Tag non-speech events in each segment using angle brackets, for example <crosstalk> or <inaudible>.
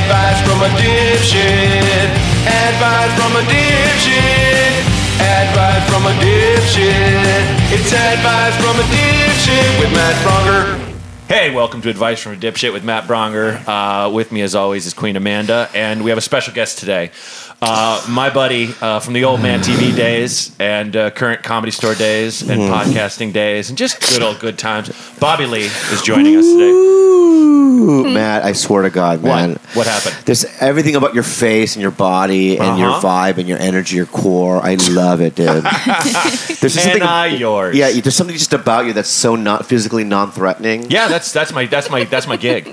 Advice from a dipshit. Advice from a dipshit. Advice from a dipshit. It's advice from a dipshit with Matt Braunger. Hey, welcome to Advice from a Dipshit with Matt Braunger. Uh, with me, as always, is Queen Amanda, and we have a special guest today. Uh, my buddy uh, from the old Mad TV days and uh, current comedy store days and podcasting days and just good old good times. Bobby Lee is joining us today. Ooh, Matt, I swear to God, man. What? What happened? There's everything about your face and your body and your Uh-huh. vibe and your energy, your core. I love it, dude. <laughs> there's just And I yours. Yeah, there's something just about you that's so not physically non-threatening. Yeah, that's that's my that's my that's my gig.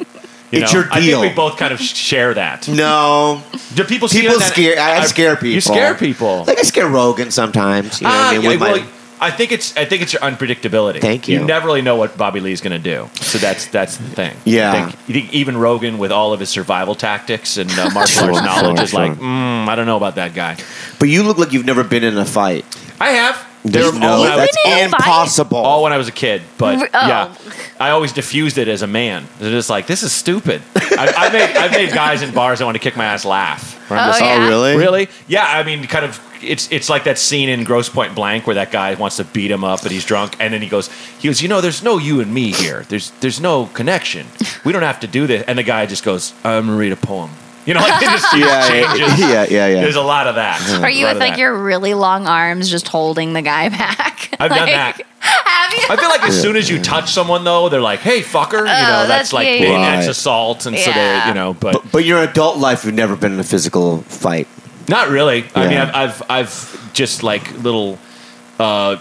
You It's know? your I deal. think we both kind of sh- share that. No, Do people see people it? scare. I, I scare people. You scare people. Like I scare Rogan sometimes. You know what Ah, I mean? yeah, With my- well, I think it's I think it's your unpredictability. Thank you. You never really know what Bobby Lee's going to do. So that's that's the thing. Yeah. I think, you think even Rogan with all of his survival tactics and uh, <laughs> martial arts knowledge is like, mm, I don't know about that guy. but you look like you've never been in a fight. I have. There's There- no, all when I was- that's been in a fight? impossible. all when I was a kid, but R- oh. yeah, I always diffused it as a man. It's just like this is stupid. I, I made I made guys in bars that want to kick my ass laugh. Where I'm Oh, just yeah. oh, really? Really? Yeah, I mean, kind of. It's it's like that scene in Grosse Pointe Blank where that guy wants to beat him up, but he's drunk, and then he goes, he goes, you know, there's no you and me here. There's there's no connection. We don't have to do this. And the guy just goes, I'm gonna read a poem. You know, like it <laughs> just Yeah, yeah, changes. yeah, yeah, yeah. There's a lot of that. Are you with like that. your really long arms just holding the guy back? <laughs> I've done that. Have you? I feel like as soon as you touch someone, though, they're like, "Hey, fucker!" you know, Oh, that's, that's- like yeah, and yeah. that's Right. assault, and so they, you know, but, But, but your adult life, you've never been in a physical fight. not really. I mean, I've, I've, I've just like little uh,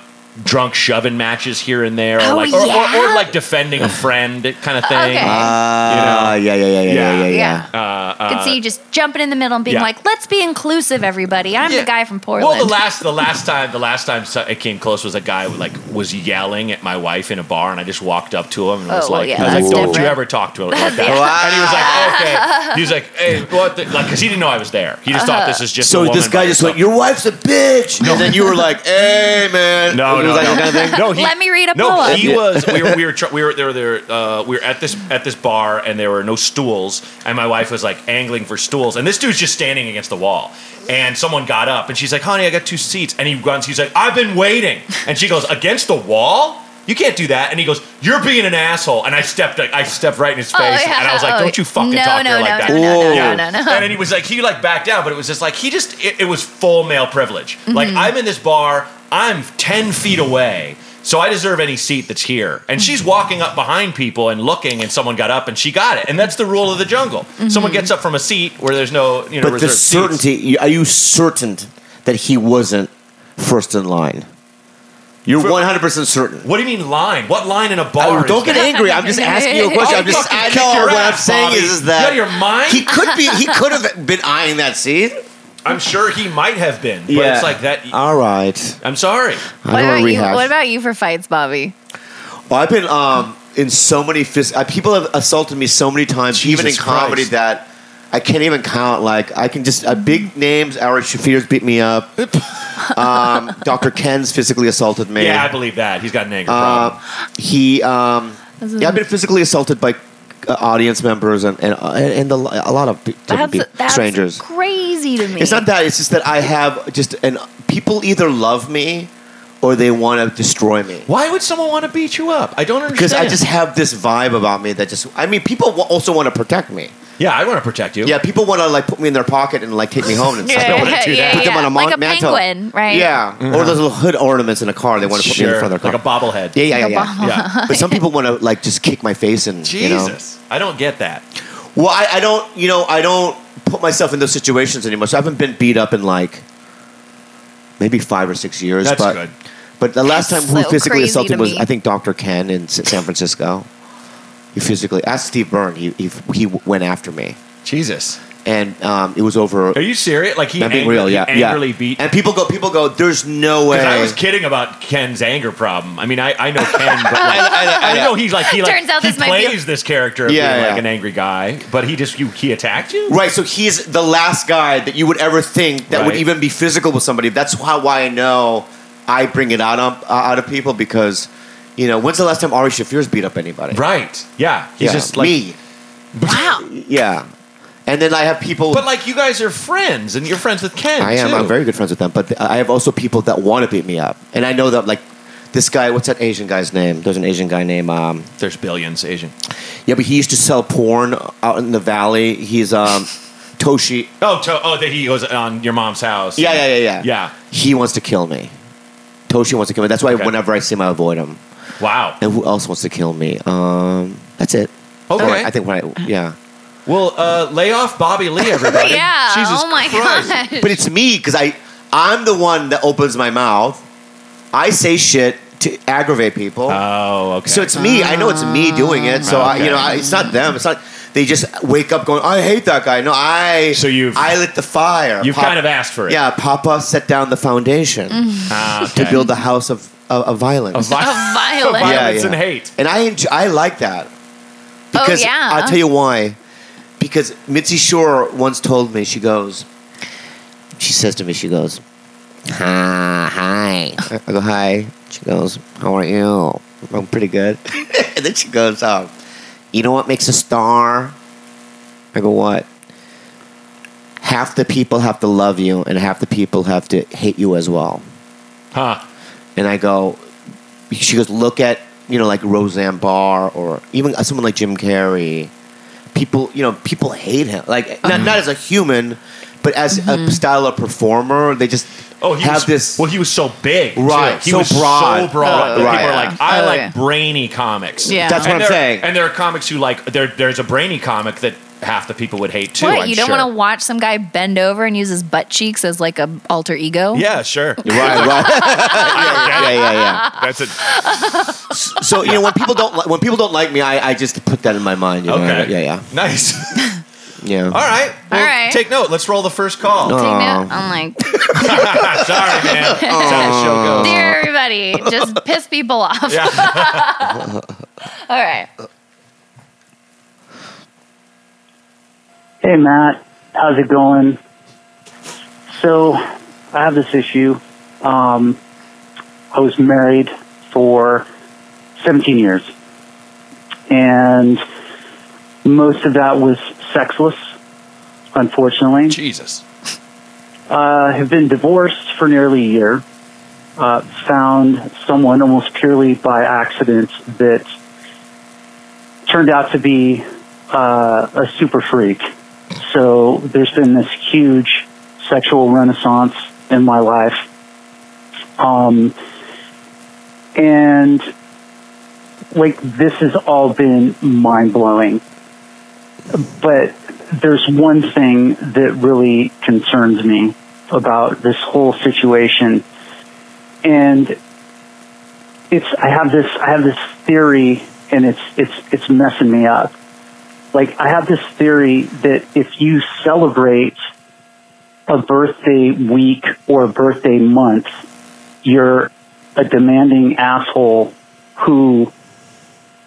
drunk shoving matches here and there, or Oh, like, or, or, yeah? or like defending a friend kind of thing. Okay. Ah, yeah, yeah, yeah, yeah, yeah, yeah, yeah. Yeah. Uh, I can uh, see you just jumping in the middle and being yeah. like, "Let's be inclusive, everybody. I'm Yeah. the guy from Portland." Well, the last the last time the last time it came close was a guy who, like was yelling at my wife in a bar, and I just walked up to him and was Oh, well, like, yeah, I was like, that's "Don't you ever talk to him like <laughs> that?" Wow. And he was like, "Okay." He was like, "Hey, what?" The? Like, because he didn't know I was there. He just Uh-huh. thought this is just. a So woman this guy just herself. went, "Your wife's a bitch," and then you were like, "Hey, man." No, It no, was like no. that kind of thing? No, he, Let me read a no, poem. he was. We were. We were. Tr- we were. There. There. Uh, we were at this at this bar, and there were no stools. And my wife was like angling for stools, and this dude's just standing against the wall. And someone got up, and she's like, "Honey, I got two seats." And he runs. He's like, "I've been waiting." And she goes, "Against the wall." You can't do that, and he goes, "You're being an asshole." And I stepped, I stepped right in his face, Oh, yeah. and I was like, Oh, "Don't you fucking no, talk to no, her like no, that." no, no, no, Yeah. no, no, no. And then he was like, he like backed down, but it was just like he just it, it was full male privilege. Like Mm-hmm. I'm in this bar, I'm ten feet away, so I deserve any seat that's here. And she's Mm-hmm. walking up behind people and looking, and someone got up and she got it, and that's the rule of the jungle. Mm-hmm. Someone gets up from a seat where there's no you know But the reserved seats. certainty, you- are you certain that he wasn't first in line? You're For- 100% certain. What do you mean line? What line in a bar? Oh, don't get that? angry. I'm just asking you a question. I'll I'm just, <laughs> I kick know your what I'm saying Bobby. is, is You that out of your mind? he could be, he could have been eyeing that seat. I'm sure he might have been, but Yeah. it's like that. All right. I'm sorry. I what don't about you? What about you for fights, Bobby? Well, I've been um, in so many phys- uh, people have assaulted me so many times, even in Jesus comedy, Christ. that I can't even count. Like I can just uh, big names. Ari Shaffir's beat me up. <laughs> um, Dr. Ken's physically assaulted me. Yeah, I believe that. He's got an anger Uh, problem. he, um, yeah, I've been physically assaulted by uh, audience members and and, uh, and the, a lot of different That's, pe- that's strangers. crazy to me. It's not that. It's just that I have just and people either love me or they want to destroy me. Why would someone want to beat you up? I don't understand. Because I just have this vibe about me that just. I mean, people wa- also want to protect me. Yeah, I want to protect you. Yeah, people want to like put me in their pocket and like take me home and <laughs> stuff. yeah, don't wanna do that. yeah, Put them yeah. on a like a mantle. penguin, right? Yeah, mm-hmm. or those little hood ornaments in a car. They want to put me in Sure, front of their car. like car. a bobblehead. yeah, yeah, yeah, bobble- yeah. Yeah. But some people want to like just kick my face and you know. Jesus, I don't get that. Well, I, I don't. You know, I don't put myself in those situations anymore. So I haven't been beat up in like maybe five or six years. That's but, good. But the last That's time who so physically crazy assaulted to was me. I think Dr. Ken in S- San Francisco. He physically asked Steve Byrne. He he, he went after me, Jesus, and um, it was over. are you serious? Like he, I'm being angry- real, yeah, he angrily yeah. beat. And people go, people go. There's no way. I was kidding about Ken's anger problem. I mean, I, I know Ken, but like, <laughs> I- I I, know. know he's like he like Turns out he this might be- plays this character of Yeah, being like an angry guy, but he just you he attacked you. Right, so he's the last guy that you would ever think that would even be physical with somebody. That's how why I know I bring it out of, uh, out of people because, you know, when's the last time Ari Shaffir's beat up anybody? Right? Yeah, he's yeah, just like me. <laughs> Wow. Yeah, And then I have people. But like you guys are friends, and you're friends with Ken. I am. too. I'm very good friends with them. But I have also people that want to beat me up, and I know that like this guy. What's that Asian guy's name? There's an Asian guy named. Um, There's billions Asian. yeah, but he used to sell porn out in the valley. He's um, Toshi. Oh, to, oh, that he goes on your mom's house. Yeah, yeah, yeah, yeah. Yeah. He wants to kill me. Toshi wants to kill me. That's why Okay. whenever I see him, I avoid him. Wow. And who else wants to kill me? Um, that's it. Okay. I think when I yeah. Well, uh, lay off Bobby Lee, everybody. <laughs> Yeah. Jesus oh my Christ. god. But it's me because I I'm the one that opens my mouth. I say shit to aggravate people. Oh, okay. So it's me. I know it's me doing it. So I, you know, I, it's not them. It's not. They just wake up going, "I hate that guy." No, I. So you've- I lit the fire. You've Pop- kind of asked for it. Yeah, Papa set down the foundation Ah, to build the house of of, of violence. Of vi- <laughs> Violent. Yeah, <laughs> violence yeah. and hate. and I enjoy, I like that because Oh, yeah. I'll tell you why. Because Mitzi Shore once told me, she goes, she says to me, she goes, hi, hi. I go, hi. She goes, how are you? I'm pretty good. <laughs> and then she goes, um, you know what makes a star? I go, what? Half the people have to love you, and half the people have to hate you as well. Huh. And I go, she goes, look at, you know, like Roseanne Barr or even someone like Jim Carrey. People, you know, people hate him. Like, not, mm-hmm. not as a human, but as a mm-hmm. style of performer. They just Oh, he have was, this. Well, he was so big. too. Right, He so was broad. so broad. That right, people are like, I Oh, like yeah. brainy comics. Yeah. That's what And I'm there- saying. And there are comics who like there. There's a brainy comic that half the people would hate too. what? I'm you don't sure. want to watch some guy bend over and use his butt cheeks as like a alter ego? Yeah, sure. <laughs> right, right. <laughs> yeah, yeah, yeah, yeah. That's it. So you know, when people don't li- when people don't like me, I, I just put that in my mind. You know? Okay. Yeah, yeah, Nice. <laughs> yeah. All right. Well, All right. Take note. Let's roll the first call. Take Aw. note. I'm like, Sorry, man. That's how the show goes. dear everybody, just piss people off. Yeah. All right. Hey Matt, how's it going? So, I have this issue. Um, I was married for 17 years, and most of that was sexless, unfortunately. Jesus. Uh, have been divorced for nearly a year. Uh, found someone almost purely by accident that turned out to be uh, a super freak. So there's been this huge sexual renaissance in my life. Um, and like this has all been mind blowing. But there's one thing that really concerns me about this whole situation. And it's I have this I have this theory and it's it's it's messing me up. Like I have this theory that if you celebrate a birthday week or a birthday month, you're a demanding asshole who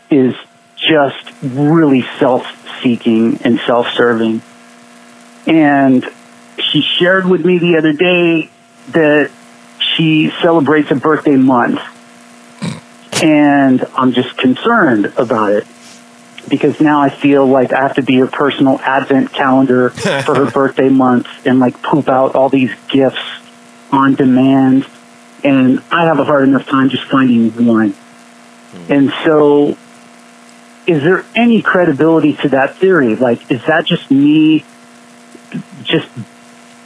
is just really self-seeking and self-serving. And she shared with me the other day that she celebrates a birthday month. And I'm just concerned about it because now I feel like I have to be her personal advent calendar for her <laughs> birthday month and like poop out all these gifts on demand. And I have a hard enough time just finding one. Hmm. And so, is there any credibility to that theory? Like, is that just me just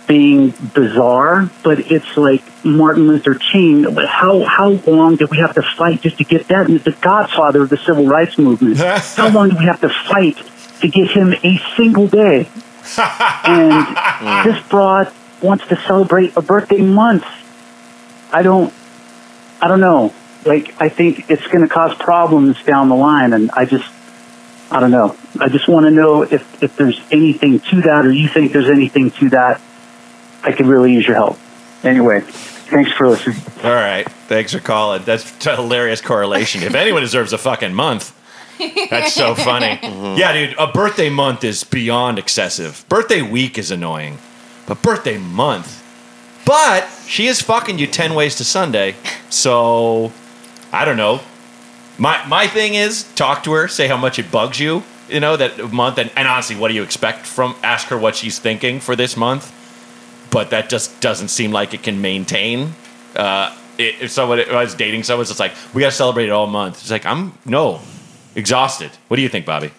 being bizarre? But it's like Martin Luther King. How how long did we have to fight just to get that? And the Godfather of the civil rights movement. <laughs> how long do we have to fight to get him a single day? and <laughs> this broad wants to celebrate a birthday month. I don't. I don't know. Like, I think it's going to cause problems down the line, and I just, I don't know. I just want to know if if there's anything to that, or you think there's anything to that. I could really use your help. Anyway, thanks for listening. All right. Thanks for calling. That's a hilarious correlation. If anyone deserves a fucking month, that's so <laughs> funny. Mhm. Yeah, dude, a birthday month is beyond excessive. Birthday week is annoying, but birthday month. But she is fucking you 10 ways to Sunday. So, I don't know. My, my thing is talk to her, say how much it bugs you. you know, that month. And, and honestly, what do you expect from? Ask her what she's thinking for this month. But that just doesn't seem like it can maintain. Uh, it, if someone if I was dating someone, it's like we got to celebrate it all month. It's like I'm no exhausted. What do you think, Bobby?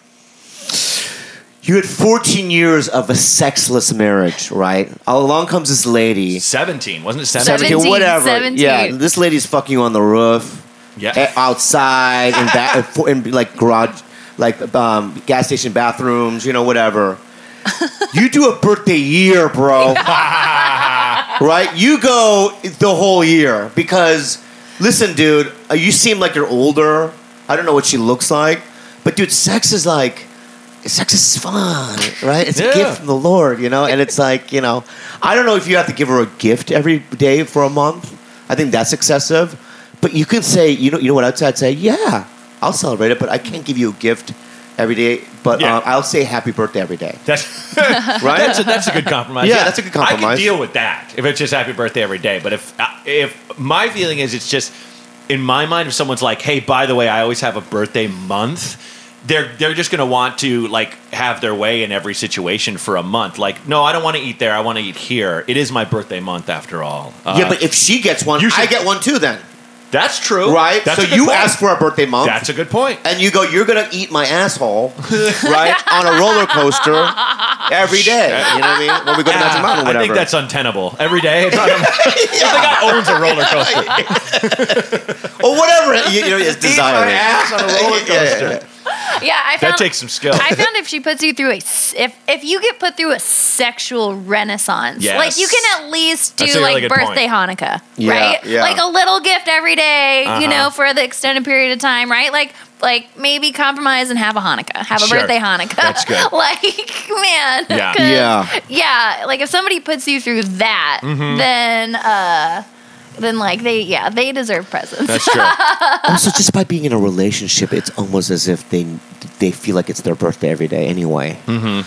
You had 14 years of a sexless marriage, right? Along comes this lady. Seventeen, wasn't it? Seventeen. 17. whatever. 17. Yeah, this lady's fucking you on the roof, Yeah. outside, in, ba- in like garage, like um, gas station bathrooms, you know, whatever. You do a birthday year, bro. <laughs> right? You go the whole year because, listen, dude, uh, you seem like you're older. I don't know what she looks like, but dude, sex is like. Sex is fun, right? It's Yeah. a gift from the Lord, you know? And it's like, you know, I don't know if you have to give her a gift every day for a month. I think that's excessive. But you can say, you know, you know what I'd say? I'd say, yeah, I'll celebrate it, but I can't give you a gift every day. But Yeah. uh, I'll say happy birthday every day, That's <laughs> right? that's a, that's a good compromise. Yeah, that's a good compromise. I can deal with that if it's just happy birthday every day. But if uh, if my feeling is it's just in my mind, if someone's like, hey, by the way, I always have a birthday month. They're, they're just gonna want to like have their way in every situation for a month. Like, no, I don't want to eat there. I want to eat here. It is my birthday month after all. Uh, yeah, but if she gets one, you I get one too then, that's true, right? That's so you point. ask for a birthday month. That's a good point. and you go, you're gonna eat my asshole, <laughs> right, on a roller coaster every day. You know what I mean? When we go to Magic Mountain, or I think that's untenable. Every day, it's not <laughs> if the guy owns a roller coaster. <laughs> or whatever you, you know is Eat my ass on a roller Yeah, yeah, coaster. yeah. Yeah, I found That takes some skill. I found if she puts you through a if if you get put through a sexual renaissance, Yes. like you can at least do That's a really like birthday point. Hanukkah, Yeah, right? yeah. Like a little gift every day, you Uh-huh. know, for the extended period of time, right? Like like maybe compromise and have a Hanukkah, have a Sure. birthday Hanukkah. That's good. <laughs> like man, Yeah. <laughs> 'cause- Yeah. yeah. Like if somebody puts you through that, Mm-hmm. then uh, then like they yeah they deserve presents. That's true. <laughs> Also, just by being in a relationship, it's almost as if they they feel like it's their birthday every day anyway. Mm-hmm.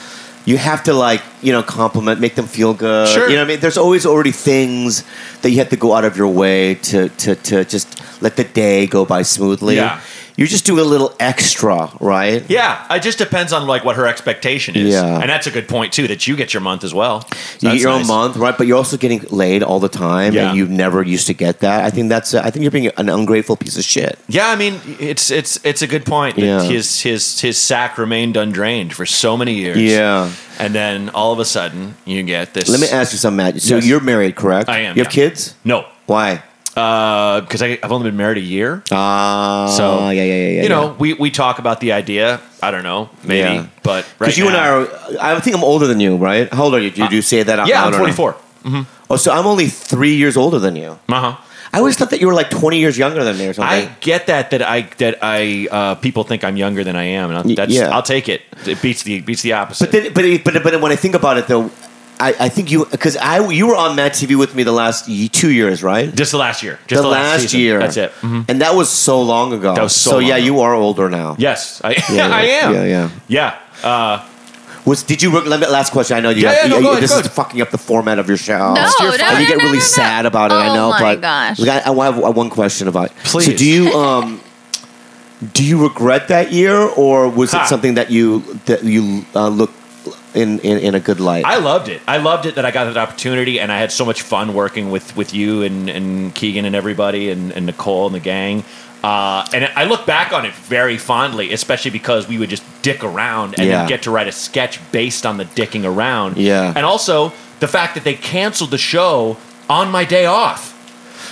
You have to like you know compliment, make them feel good. Sure. You know what I mean? There's always already things that you have to go out of your way to to to just let the day go by smoothly. Yeah. You just do a little extra, right? Yeah, it just depends on like what her expectation is. Yeah. and that's a good point too. That you get your month as well. So You get your own month, right? But you're also getting laid all the time, Yeah. and you never used to get that. I think that's. I think you're being an ungrateful piece of shit. Yeah, I mean, it's it's it's a good point. that Yeah. His his his sack remained undrained for so many years. Yeah. and then all of a sudden you get this. Let me ask you something, Matt. So Yes. you're married, correct? I am, You have yeah. kids? No, Why? Because I I've only been married a year. Ah, So yeah, yeah, yeah, yeah. you know, we, we talk about the idea. I don't know, maybe, Yeah. but right because you and I are. I think I'm older than you, right? How old are you? Did you say that? out yeah, loud I'm or no? 44. Oh, so I'm only three years older than you. Uh huh. I always thought that you were like 20 years younger than me or something. I get that that I that I uh, people think I'm younger than I am, and that's yeah. I'll take it. It beats the beats the opposite. but then, but but but when I think about it though, I, I think you because I you were on Mad TV with me the last y- two years, right? just the last year, just the, last, season. year. That's it. Mhm. And that was so long ago. That was so yeah, long you are older now. Yes, I, Yeah, <laughs> I am. yeah, yeah. yeah. Uh, Was did you? Let me, last question. I know you. Yeah, have, yeah, no, you- go you- ahead, this go is ahead. fucking up the format of your show. No, your no, fault. and you get no, really no, no. sad about it. I Oh know, my but gosh. Look, I, I have one question about. So, Please. do you <laughs> um, do you regret that year, or was Ha. it something that you that you uh, look in, in in a good light? I loved it. I loved it that I got that opportunity, and I had so much fun working with with you and, and Keegan and everybody, and, and Nicole and the gang. Uh, and I look back on it very fondly, especially because we would just dick around and Yeah. then get to write a sketch based on the dicking around. Yeah. And also the fact that they canceled the show on my day off.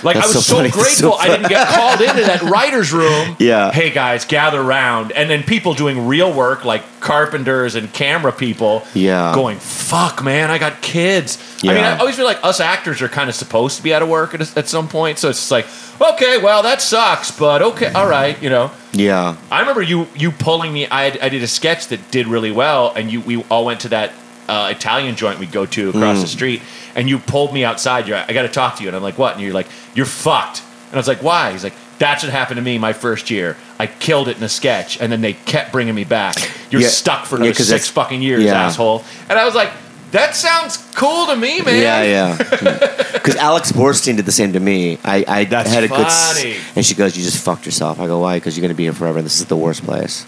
Like That's I was so so, <laughs> grateful so I didn't get called into that writers' room. <laughs> Yeah. Hey guys, gather round, and then people doing real work like carpenters and camera people. Yeah. Going fuck, man, I got kids. I mean, I always feel like us actors are kind of supposed to be out of work at, at some point, so it's just like, okay, well that sucks, but okay, all right, you know. yeah, I remember you you pulling me. I, I did a sketch that did really well, and you we all went to that uh, Italian joint we go to across Mm. the street, and you pulled me outside. You're, I got to talk to you, and I'm like, what? And you're like, you're fucked. And I was like, why? He's like, that's what happened to me my first year. I killed it in a sketch, and then they kept bringing me back. You're Yeah. stuck for Yeah, six fucking years, yeah. asshole. And I was like, that sounds cool to me, man. yeah, yeah. <laughs> Because Alex Borstein did the same to me. I, I That's had a good, s- and she goes, "You just fucked yourself." I go, "Why?" Because you're gonna be here forever. and This is the worst place.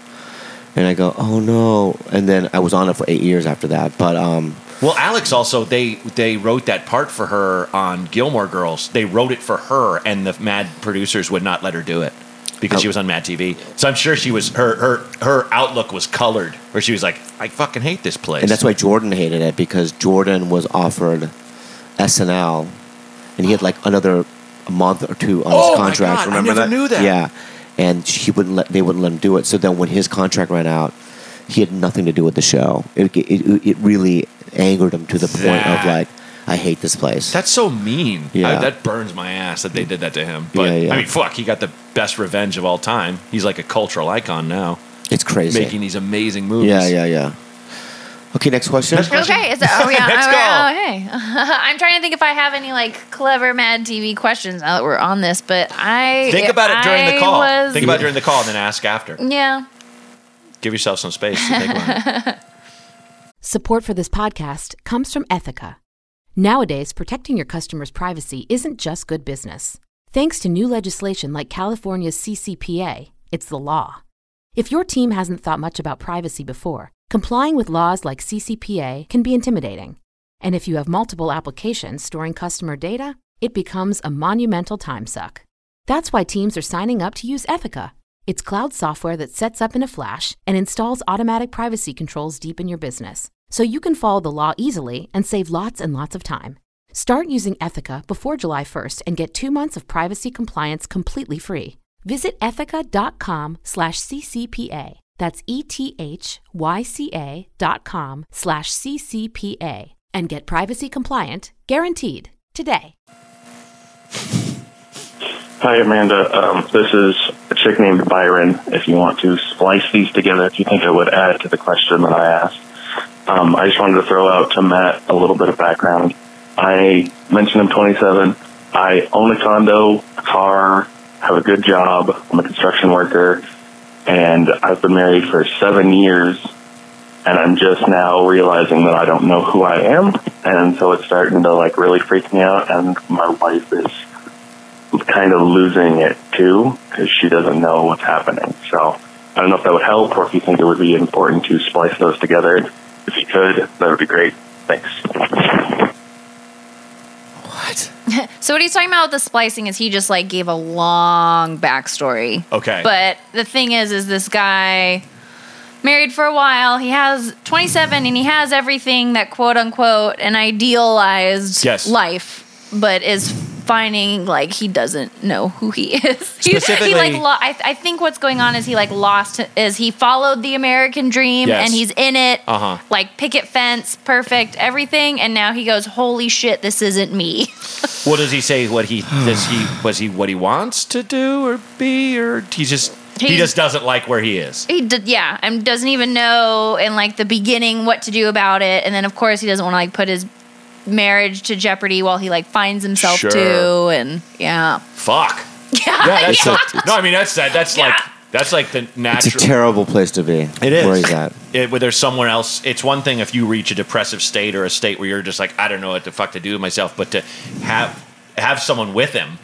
And I go, oh no. And then I was on it for eight years after that. But um, Well, Alex also they they wrote that part for her on Gilmore Girls. They wrote it for her, and the Mad producers would not let her do it because she was on Mad TV. So I'm sure she was her her her outlook was colored, where she was like, I fucking hate this place. and that's why Jordan hated it because Jordan was offered SNL, and he had like another month or two on Oh his contract. God, I Remember never that? knew that. Yeah, and he wouldn't let they wouldn't let him do it. So then when his contract ran out, he had nothing to do with the show. It it, it really angered him to the point of like, I hate this place. That's so mean. Yeah. I- that burns my ass that they did that to him. But Yeah, yeah. I mean, fuck, he got the best revenge of all time. He's like a cultural icon now, it's crazy. making these amazing movies. yeah, yeah, yeah. Okay, next question. Next question. Okay, is that, oh yeah, <laughs> Next oh, call. oh, hey. <laughs> I'm trying to think if I have any like clever Mad TV questions now that we're on this, but I Think about it during the call. Was, Think about it during the call, and then ask after. yeah. Give yourself some space to think about it. <laughs> Support for this podcast comes from Ethyca. Nowadays, protecting your customers' privacy isn't just good business. Thanks to new legislation like California's CCPA, it's the law. If your team hasn't thought much about privacy before, complying with laws like CCPA can be intimidating. And if you have multiple applications storing customer data, it becomes a monumental time suck. That's why teams are signing up to use Ethyca. It's cloud software that sets up in a flash and installs automatic privacy controls deep in your business, so you can follow the law easily and save lots and lots of time. Start using Ethyca before July 1st and get two months of privacy compliance completely free. Visit ethyca.com slash CCPA. That's ethyca dot com slash CCPA. And get privacy compliant, guaranteed, today. Hi, Amanda. Um, this is a chick named Byron. If you want to splice these together, if you think it would add to the question that I asked, um, I just wanted to throw out to Matt a little bit of background. I mentioned I'm 27. I own a condo, a car, have a good job. I'm a construction worker, and I've been married for seven years. And I'm just now realizing that I don't know who I am, and so it's starting to like really freak me out. And my wife is kind of losing it too because she doesn't know what's happening. So I don't know if that would help or if you think it would be important to splice those together. If you could, that would be great. Thanks. <laughs> So what he's talking about with the splicing is he just like gave a long backstory. Okay. But the thing is, is this guy married for a while? He has 27 and he has everything that quote unquote an idealized Yes. life, but is finding like he doesn't know who he is. <laughs> He- he Specifically- like lo- I, I think what's going on is he like lost is he followed the American dream Yes. and he's in it Uh-huh. like picket fence perfect everything and now he goes holy shit this isn't me <laughs> What does he say? What he does he was he what he wants to do or be or he just he He- just doesn't like where he is. he did, yeah, and doesn't even know in like the beginning what to do about it, and then of course he doesn't want to like put his marriage to jeopardy while he like finds himself Sure. too, and yeah, Fuck. <laughs> yeah, Yeah, that's Yeah. no. I mean that's that. That's like that's like the natural. It's a natural. terrible place to be. It is. Where he's at. it, where there's someone else. It's one thing if you reach a depressive state or a state where you're just like, I don't know what the fuck to do with myself, but to have have someone with him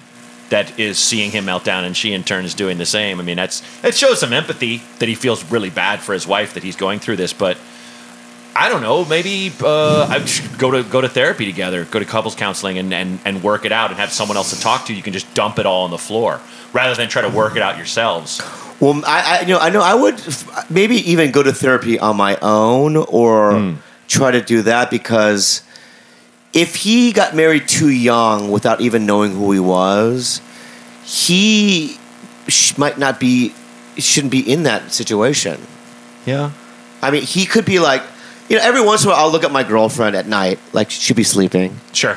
that is seeing him melt down and she in turn is doing the same. I mean, that's it shows some empathy that he feels really bad for his wife that he's going through this, but. I don't know. Maybe uh, I should go to go to therapy together, go to couples counseling, and, and, and work it out, and have someone else to talk to. You can just dump it all on the floor rather than try to work it out yourselves. Well, I, I you know I know I would f- maybe even go to therapy on my own or Hmm. try to do that because if he got married too young without even knowing who he was, he sh- might not be shouldn't be in that situation. Yeah. I mean, he could be like, you know, every once in a while I'll look at my girlfriend at night, like she'd be sleeping, Sure.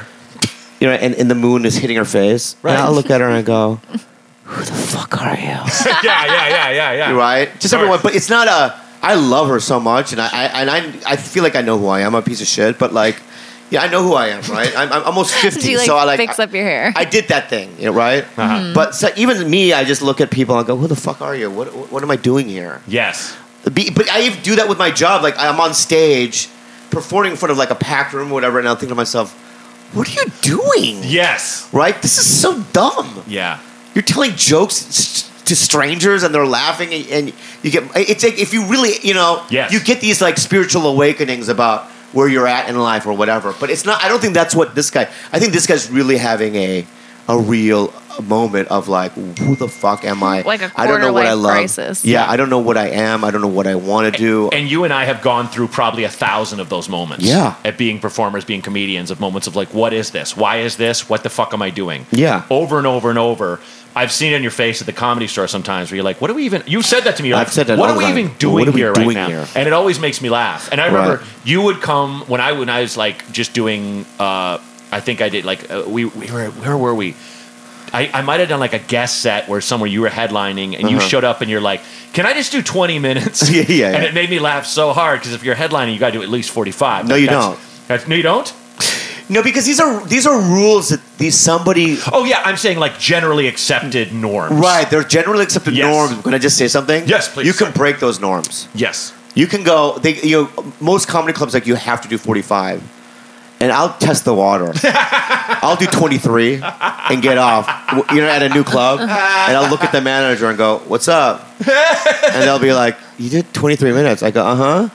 you know, and, and the moon is hitting her face, Right. and I'll look at her and I go, "Who the fuck are you?" <laughs> yeah, yeah, yeah, yeah, yeah. right? Just Sure. everyone, but it's not a. I love her so much, and I, I and I, I feel like I know who I am. I'm a piece of shit, but like, yeah, I know who I am, right? I'm, I'm almost <laughs> fifty, Does he like, so I like fix I, up your hair? I did that thing, you know, right? Uh-huh. But so even me, I just look at people and I go, "Who the fuck are you? What what am I doing here?" Yes. Be- But I even do that with my job. Like I'm on stage, performing in front of like a packed room or whatever, and I'm thinking to myself, "What are you doing?" Yes. Right? This is so dumb. Yeah. You're telling jokes to strangers and they're laughing and, and you get it's like if you really you know Yes. you get these like spiritual awakenings about where you're at in life or whatever. But it's not. I don't think that's what this guy. I think this guy's really having a a real moment of like, who the fuck am I? Like a I don't know what I love. crisis. Yeah, I don't know what I am. I don't know what I want to do. And you and I have gone through probably a thousand of those moments. Yeah. At being performers, being comedians, of moments of like, what is this? Why is this? What the fuck am I doing? Yeah. Over and over and over. I've seen it in your face at the comedy store sometimes where you're like, what are we even, you said that to me. You're I've like, said that What all are we time. even doing What are we here doing right now? here? And it always makes me laugh. And I remember Right. you would come when I, when I was like just doing, uh, I think I did like, uh, we, we were, where were we? I, I might have done like a guest set where somewhere you were headlining and you Uh-huh. showed up and you're like, can I just do 20 minutes? <laughs> Yeah, yeah, And yeah. it made me laugh so hard because if you're headlining, you got to do at least 45. No, you That's- don't. That's, no, you don't? no, because these are these are rules that these somebody. Oh, yeah. I'm saying like generally accepted norms. Right, they're generally accepted Yes. norms. Can I just say something? Yes, please. You can break those norms. Yes. You can go. They, you know, most comedy clubs like you have to do forty five, and I'll test the water. <laughs> I'll do twenty three and get off. You know, at a new club, and I'll look at the manager and go, "What's up?" <laughs> And they'll be like, "You did twenty three minutes." I go, "Uh huh."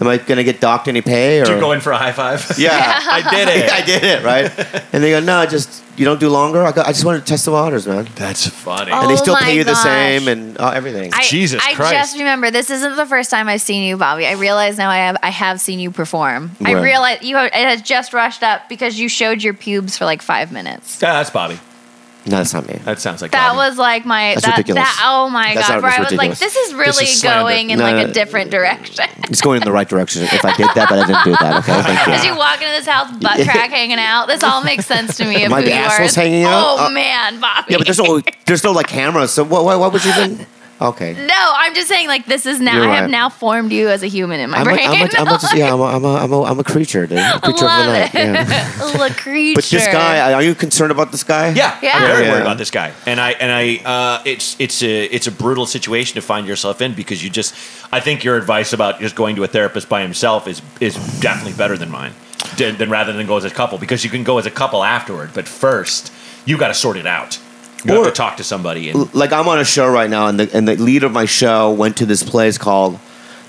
Am I gonna get docked any pay? Or Did you go in for a high five? <laughs> Yeah, <laughs> I did it. I did it right. And they go, "No, just you don't do longer." I go, "I just wanted to test the waters, man." That's funny. Oh, and they still my pay you the gosh. same and uh, everything. I, Jesus I Christ. just remember this isn't the first time I've seen you, Bobby. I realize now I have I have seen you perform. I Right. realize you have, it has just rushed up because you showed your pubes for like five minutes. Yeah, that's Bobby. No, that's not me. That sounds like That Bobby. was like my That's that, ridiculous. that oh my That's god! not- Where I was like, ridiculous. this is really is slander. going in No, like no, a different direction. It's going in the right direction. If I did that, but I didn't do that. Okay, thank you. <laughs> As you walk into this house, butt crack hanging out. This all makes sense to me. Of My who you asshole's are. hanging out? Oh Uh, man, Bobby. Yeah, but there's no there's no like cameras. So what what, what would you even? Okay. No, I'm just saying like this is now. You're I have right. now formed you as a human in my I'm a, brain. I'm a, I'm a, just, yeah, I'm a, I'm a, I'm a, I'm a creature, dude. A <laughs> creature of the night. it. Yeah. <laughs> A creature. But this guy, are you concerned about this guy? Yeah, Yeah. I'm very Yeah. worried about this guy, and I and I uh, it's it's a it's a brutal situation to find yourself in because you just I think your advice about just going to a therapist by himself is is definitely better than mine, than, than rather than go as a couple because you can go as a couple afterward, but first you got to sort it out. You Or- have to talk to somebody. And, Like I'm on a show right now, and the and the lead of my show went to this place called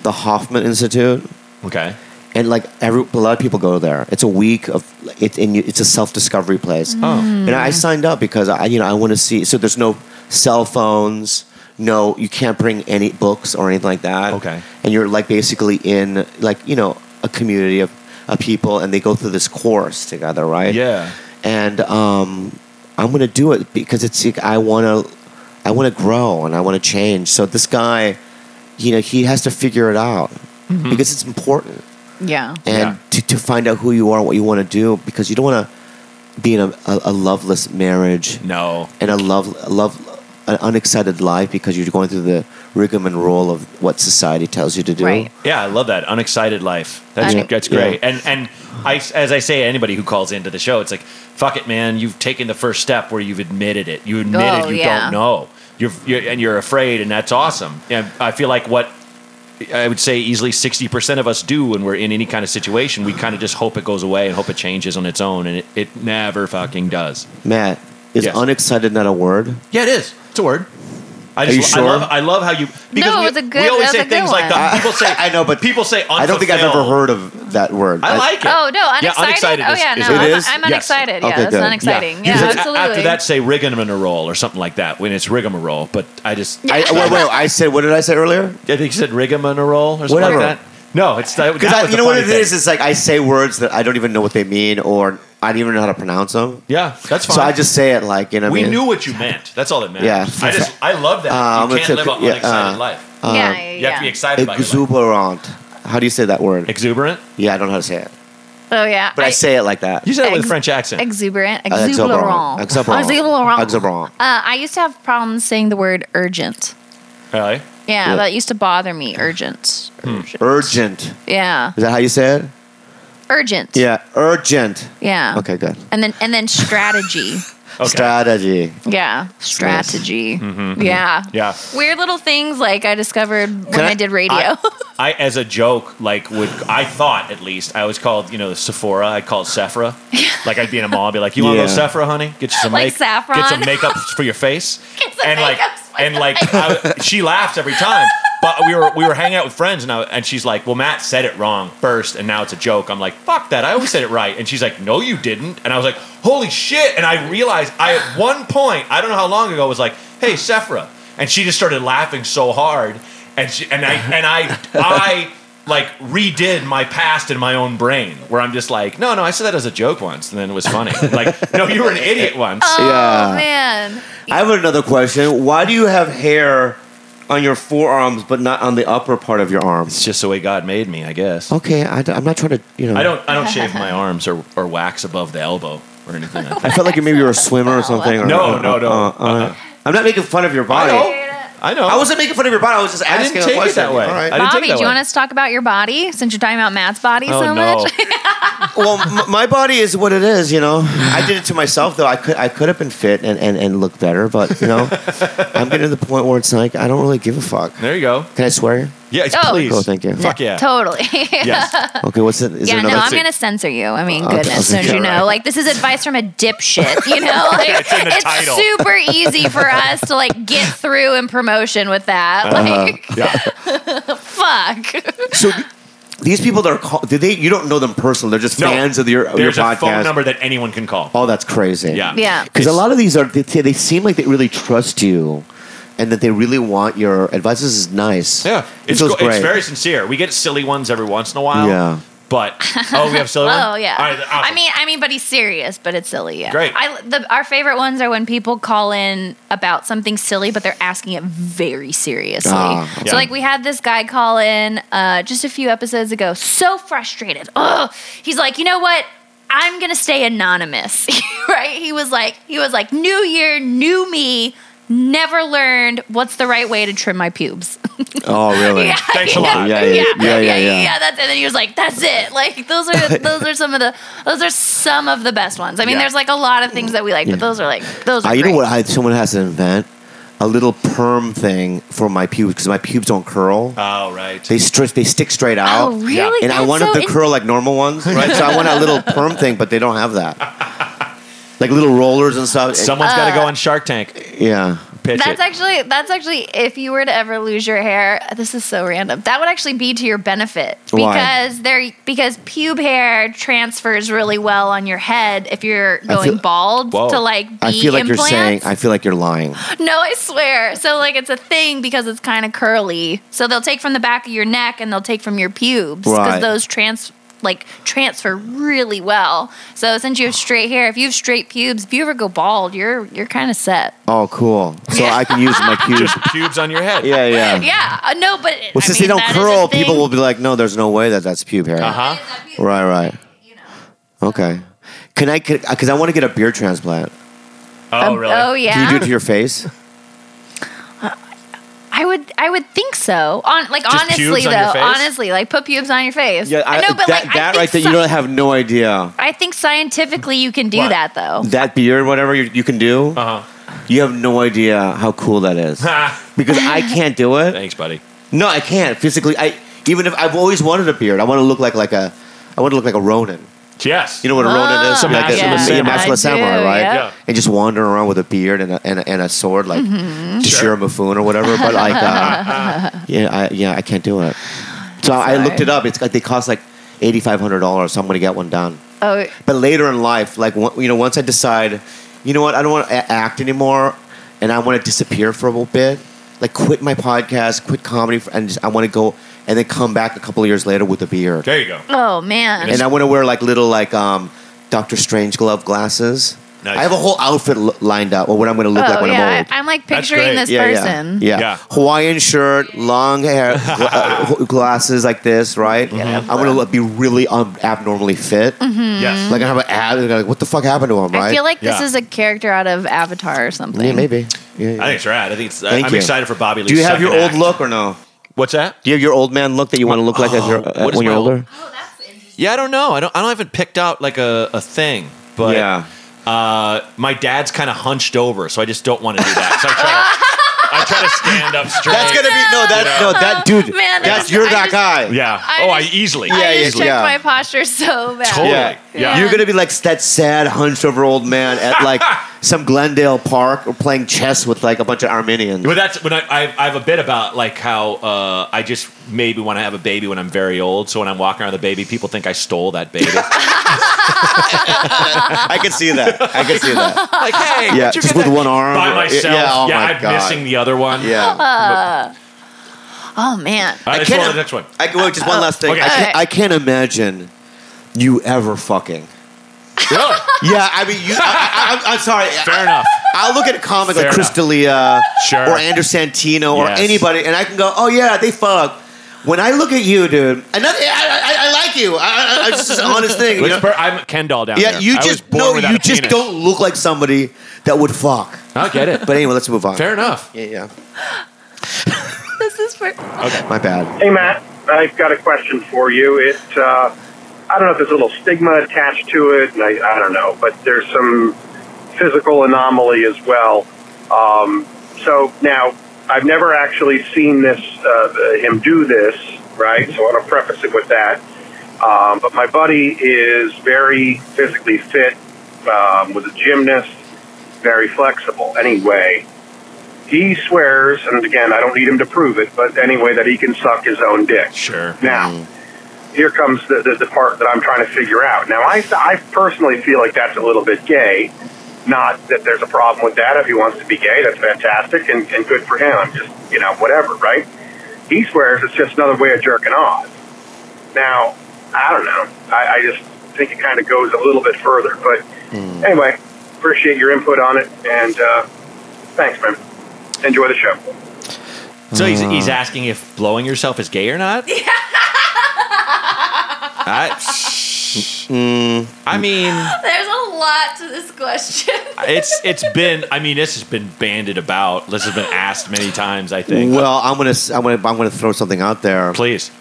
the Hoffman Institute. okay, and like every a lot of people go there. It's a week of it's and you, it's a self discovery place. Oh. and I signed up because I you know I want to see. So there's no cell phones. No, you can't bring any books or anything like that. Okay. and you're like basically in like you know a community of, of people, and they go through this course together, right? yeah, and um, I'm gonna do it because it's like, I wanna I wanna grow and I wanna change. So this guy, you know, he has to figure it out mm-hmm. because it's important Yeah. and Yeah. to, to find out who you are, and what you want to do, because you don't want to be in a, a, a loveless marriage no, and a love a love an unexcited life because you're going through the rigmarole of what society tells you to do. Right. Yeah, I love that unexcited life. That's Unex- that's great. And and I as I say to anybody who calls into the show, it's like fuck it, man. You've taken the first step where you've admitted it. You admitted Oh, you yeah. don't know. You're, you're and you're afraid, and that's awesome. And I feel like what I would say easily sixty percent of us do when we're in any kind of situation, we kind of just hope it goes away and hope it changes on its own, and it, it never fucking does. Matt, is Yes. unexcited not a word? Yeah, it is. It's a word. I Are just, you I sure? love, I love how you because No, we, it's a good- we always say a good things like one. that. People say I know, but people say I don't think I've ever heard of that word. I like it. Oh no, Yeah, unexcited. unexcited oh yeah, no, it I'm, is? I'm Yes. unexcited. Yeah, Okay, that's good. unexciting. Yeah, Usually absolutely. After that, say rigmarole or something like that when it's rigmarole. But I just, I, wait, wait, I said, what did I say earlier? I think you said rigmarole or something Whatever. like that. No, it's. Because you know what funny it is? thing. It's like I say words that I don't even know what they mean, or I don't even know how to pronounce them. Yeah, that's fine. So I just say it like you know. we I mean? knew what you meant. That's all that meant. Yeah. I just, I love that. Uh, I'm you can't live an yeah, unexcited uh, life. yeah, yeah, yeah. You have to be excited about your life. Exuberant. How do you say that word? Exuberant. Yeah, I don't know how to say it, Oh yeah, but I, say it like that. You said it with a French accent. exuberant, Uh, exuberant, Exuberant. exuberant. Exuberant. Uh, I used to have problems saying the word urgent. really? Yeah, Yeah. that used to bother me. Urgent. Urgent. Urgent. Yeah, Is that how you say it? Urgent. Yeah, urgent. Yeah. Okay, good. And then and then strategy. <laughs> Okay. Strategy. yeah, strategy. Mm-hmm. Yeah. Mm-hmm. Yeah. Weird little things like I discovered when I- I, did radio. I, I, as a joke, like would I thought at least I was called you know Sephora. I called Sephora. <laughs> Like I'd be in a mall, and be like, "You want to go Sephora, honey? Get you <laughs> some Like make, saffron. get some makeup for your face." Get some and like for and like I, she laughs every time. But we were we were hanging out with friends, and I, and she's like, "Well, Matt said it wrong first, and now it's a joke." I'm like, "Fuck that! I always said it right." And she's like, "No, you didn't." And I was like, "Holy shit!" And I realized I at one point, I don't know how long ago, was like, "Hey, Sephra," and she just started laughing so hard, and she and I and I I. Like redid my past in my own brain, where I'm just like, no, no, I said that as a joke once, and then it was funny. Like, no, you were an idiot once. Oh Yeah. man. I have another question. Why do you have hair on your forearms but not on the upper part of your arms? It's just the way God made me, I guess. Okay, I, am not trying to, you know. I don't I don't shave my arms or, or wax above the elbow or anything. Like that. I felt like maybe you were a swimmer or something. Or, No, no, no. uh, uh, Uh-uh. I'm not making fun of your body. know. I know. I wasn't making fun of your body. I was just I asking didn't a take it question. that way. All right. I didn't take Bobby, it that do you way. want us to talk about your body since you're talking about Matt's body Oh, so no. much? <laughs> well, m- my body is what it is. You know, I did it to myself though. I could I could have been fit and, and, and look better, but you know, I'm getting to the point where it's like I don't really give a fuck. There you go. Can I swear? Yes, Oh. please. Cool, thank you. Fuck yeah. Totally. Yes. <laughs> Okay, what's it? Is yeah, there no, another I'm gonna censor you. I mean, Okay, goodness, don't you yeah, know? right. Like, this is advice from a dipshit. You know, <laughs> like, It's in the title. super easy for us to like get through in promotion with that. Uh-huh. Like, Yeah. <laughs> fuck. So these people that are called, did they? You don't know them personally. They're just No. fans of your of your There's a podcast. phone number that anyone can call. Oh, that's crazy. Yeah. Yeah. Because a lot of these are they, they seem like they really trust you, and that they really want your advice. This is nice. Yeah. it It's, feels go- great. it's very sincere. We get silly ones every once in a while. Yeah. But oh, we have silly <laughs> ones. Oh yeah. All right, I mean, I mean, but he's serious, but it's silly. Yeah. Great. I the our favorite ones are when people call in about something silly, but they're asking it very seriously. Ah, so like we had this guy call in uh, just a few episodes ago, so frustrated. Oh, he's like, you know what? I'm gonna stay anonymous, <laughs> right? He was like, he was like, new year, new me. Never learned what's the right way to trim my pubes. <laughs> Oh, really? Yeah, Thanks a lot. Yeah, yeah, yeah, yeah, yeah. That's and then he was like, "That's it." Like those are <laughs> those are some of the those are some of the best ones. I mean, Yeah. there's like a lot of things that we like, but those are like those are. Uh, you know what? I, someone has to invent a little perm thing for my pubes because my pubes don't curl. Oh, right. They stri- they stick straight out. Oh, really? And I That's want so them to in- curl like normal ones, right? so I want a little <laughs> perm thing, but they don't have that. Like little rollers and stuff. Someone's got to go uh, on Shark Tank. yeah. Pitch That's it. actually that's actually if you were to ever lose your hair, this is so random. That would actually be to your benefit Why? because there because pube hair transfers really well on your head if you're going feel- bald Whoa. to like be I feel like implants. you're saying. I feel like you're lying. <laughs> No, I swear. So like it's a thing because it's kind of curly. So they'll take from the back of your neck and they'll take from your pubes because Right. those trans like transfer really well. So since you have straight hair, if you have straight pubes, if you ever go bald, you're you're kind of set. Oh, cool. So I can use my <laughs> pubes. Just pubes on your head. yeah, yeah. <laughs> Yeah, uh, no, but Well, I since mean, they don't that is a curl, thing. people will be like, "No, there's no way that that's pube hair." Uh huh. Right, right. Okay. Can I? Because I want to get a beard transplant. Oh, Um, really? Oh yeah. Can you do it to your face? I would I would think so. On like Just honestly pubes though, on your face? honestly, like put pubes on your face. Yeah, I, know, but that, like that I think right there, sci- you don't have no idea. I think scientifically you can do What? that though. That beard, whatever you, you can do, Uh huh. you have no idea how cool that is. Because I can't do it. <laughs> Thanks, buddy. No, I can't physically. I even if I've always wanted a beard, I want to look like like a, I want to look like a Ronin. Yes. You know what a Ronin is? Ah, like a, yeah. yeah, Master I of Samurai, do, right? yeah. Yeah. And just wandering around with a beard and a, and a, and a sword, like Mm-hmm. Shira Mifune or whatever. But like, uh, <laughs> yeah, I, yeah, I can't do it. So I looked it up. It's like they cost like eighty five hundred dollars. So I'm gonna get one done. Oh, But later in life, like you know, once I decide, you know what, I don't want to act anymore, and I want to disappear for a little bit, like quit my podcast, quit comedy, for, and just, I want to go and then come back a couple of years later with a beard, There you go. oh man. and I want to wear like little like um, Doctor Strange glove glasses. Nice. I have a whole outfit l- lined up, or what I'm going to look like oh when yeah, I'm old. I, am like picturing this yeah, person. Yeah. yeah, Yeah. Hawaiian shirt, long hair, gla- uh, <laughs> glasses like this, right? I'm going to be really um, abnormally fit. Yes. Like I have an ab. they're Like, what the fuck happened to him? Right? I feel like this is a character out of Avatar or something. Yeah, maybe. Yeah, yeah. I think it's rad. I think it's. Thank I'm you. excited for Bobby Lee's Do you have your second old act. look or no? What's that? Do you have your old man look that you want to look like as you're, uh, what is when you're my old- older? Yeah, I don't know. I don't. I don't haven't picked out like a, a thing. But yeah. uh, my dad's kind of hunched over, so I just don't want to do that. So I try. to, <laughs> I try to stand up straight. That's gonna be no. That no. That dude. Man, that's you're I that just- guy. Yeah. I oh, I easily. Yeah, I yeah, just checked yeah. my posture so bad. Totally. Yeah. Yeah. You're gonna be like that sad hunched over old man at like <laughs> some Glendale Park or playing chess with like a bunch of Armenians. But that's when I, I, I have a bit about like how uh, I just maybe want to have a baby when I'm very old. So when I'm walking around with a baby, people think I stole that baby. <laughs> <laughs> I can see that. I can see that. like, hey, Yeah, you just with that? one arm. by myself. Yeah, oh my I'm God. missing the other one. Yeah. Uh, oh man. All right, let's can't- roll the next one. I can wait. Just one oh, last thing. Okay. I, can't, I can't imagine you ever fucking. Really? Yeah, I mean, you. I, I, I'm sorry. Fair I, enough. I'll look at a comic Fair like Chris enough. D'Elia Sure. or Andrew Santino or anybody, and I can go, "Oh yeah, they fuck." When I look at you, dude, and I, I, I, I like you. I, I, I just it's an honest thing. you Let's know? per- I'm Ken doll down yeah, there. you I was just born no, without you a just penis. don't look like somebody that would fuck. I get it. <laughs> But anyway, let's move on. Fair enough. Yeah, yeah. <laughs> This is for My bad. Hey, Matt, I've got a question for you. It, uh, I don't know if there's a little stigma attached to it, and I, I don't know, but there's some physical anomaly as well. Um, so now, I've never actually seen this, uh, him do this, right? So I want to preface it with that. Um, but my buddy is very physically fit, um, was a gymnast, very flexible. Anyway, he swears, and again, I don't need him to prove it, but anyway, that he can suck his own dick. Sure. Now, here comes the, the, the part that I'm trying to figure out. Now, I, I personally feel like that's a little bit gay. Not that there's a problem with that. If he wants to be gay, that's fantastic and, and good for him. I'm just, you know, whatever, right? He swears it's just another way of jerking off. Now, I don't know. I, I just think it kind of goes a little bit further. But anyway, appreciate your input on it. And uh, thanks, man. Enjoy the show. So he's, he's asking if blowing yourself is gay or not? Yeah. <laughs> I, I mean, There's a lot to this question. <laughs> it's it's been. I mean, this has been banded about. This has been asked many times. I think. Well, I'm gonna I'm gonna I'm gonna throw something out there. Please.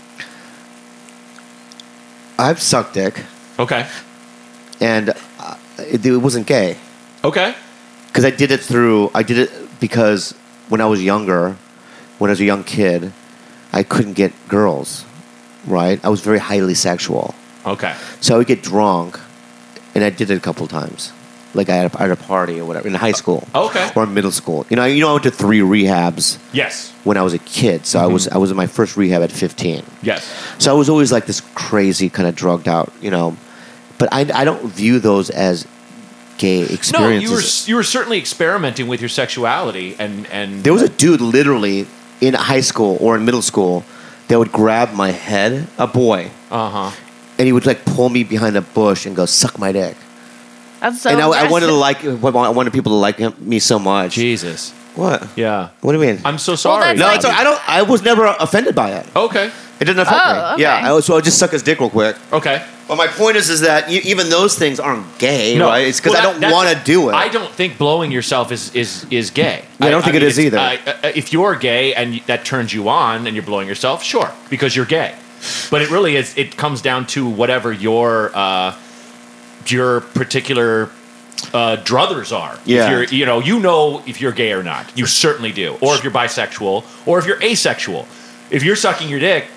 I've sucked dick, Okay. and uh, it, it wasn't gay Okay. because I did it through. I did it because when I was younger, when I was a young kid, I couldn't get girls. Right, I was very highly sexual, Okay. so I would get drunk, and I did it a couple times, like I had a, at a party or whatever in high school. Okay. Or middle school. You know, you know, I went to three rehabs Yes. when I was a kid. So I was I was in my first rehab at 15. Yes. So I was always like this crazy kind of drugged out, you know. But I, I don't view those as gay experiences. No, you were you were certainly experimenting with your sexuality, and and there was a dude literally in high school or in middle school that would grab my head, a boy, uh huh. And he would like pull me behind a bush and go suck my dick. That's so and I, I wanted to like I wanted people to like him, me so much. Jesus. What? Yeah. What do you mean? I'm so sorry. that's no, like- it's, I don't. I was never offended by it. Okay. It didn't affect Oh, me. okay. Yeah, I was, so I just suck his dick real quick. Okay. But my point is, is that you, even those things aren't gay, No, right? It's because Well, I don't that's- want to do it. I don't think blowing yourself is is is gay. Yeah, I don't think it is it's- either. I- I- if you're gay and that turns you on and you're blowing yourself, sure, because you're gay. But it really is. It comes down to whatever your uh, your particular uh, druthers are. Yeah. If you're, you know, you know if you're gay or not. You certainly do. Or if you're bisexual, or if you're asexual. If you're sucking your dick,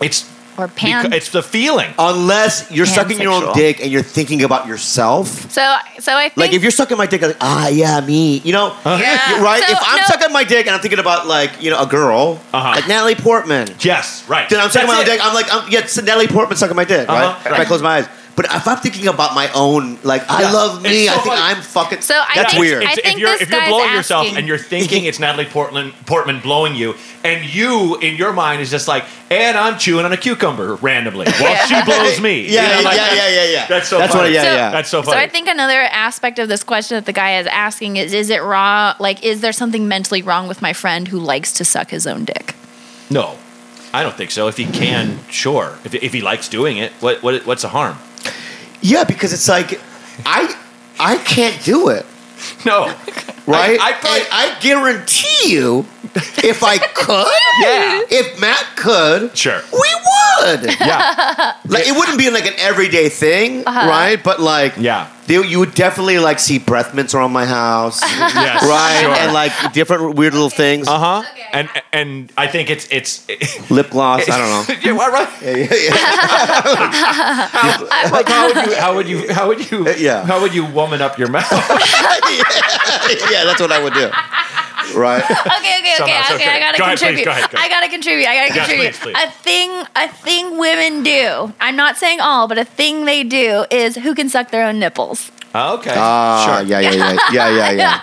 it's Or pan. beca- it's the feeling. Unless you're sucking your own Pansexual. dick and you're thinking about yourself. so so I think Like if you're sucking my dick, like ah yeah me, you know, Yeah. You- right? So, if I'm no- sucking my dick and I'm thinking about like you know a girl, Uh-huh. like Natalie Portman. Yes, right. Then I'm sucking my own it. dick. I'm like, I'm, yeah, it's Natalie Portman sucking my dick, Uh-huh, right? If I right. close my eyes. But if I'm thinking about my own, like I Yeah. love me, It's so I think funny. I'm fucking. So I that's think- weird. I It's- think if you're this if you're guy's blowing yourself asking- and you're thinking it's Natalie Portman Portman blowing you, and you in your mind is just like, and I'm chewing on a cucumber randomly while Yeah. she blows me. <laughs> yeah, You know, like- yeah, yeah, yeah, yeah. That's so That's funny. what. Yeah, So- yeah. That's so funny. So. I think another aspect of this question that the guy is asking is: Is it raw? Like, is there something mentally wrong with my friend who likes to suck his own dick? no, I don't think so. If he can, sure. If, if he likes doing it, what, what what's the harm? Yeah, because it's like I I can't do it, No, <laughs> right? I, I probably, And I guarantee you, if I could, <laughs> Yeah. if Matt could, Sure. we would. yeah, Like it wouldn't be like an everyday thing, Uh-huh. right? But like, yeah. They, you would definitely like see breath mints around my house, <laughs> Yes, right? sure. And like different weird little things. Uh huh. Okay. And and I think it's it's. <laughs> Lip gloss. I don't know. yeah, well, right. Yeah, yeah, yeah. Like how would you how would you how would you Yeah. how would you woman up your mouth? yeah, that's what I would do. Right. <laughs> okay, okay, Somehow, okay, okay. okay. I gotta Go ahead, please, contribute. go ahead, go I gotta contribute. I gotta Yes, contribute. please, please. A thing, a thing women do. I'm not saying all, but a thing they do is who can suck their own nipples. Oh, okay. Ah, sure. yeah, yeah, yeah, <laughs> yeah, yeah, yeah.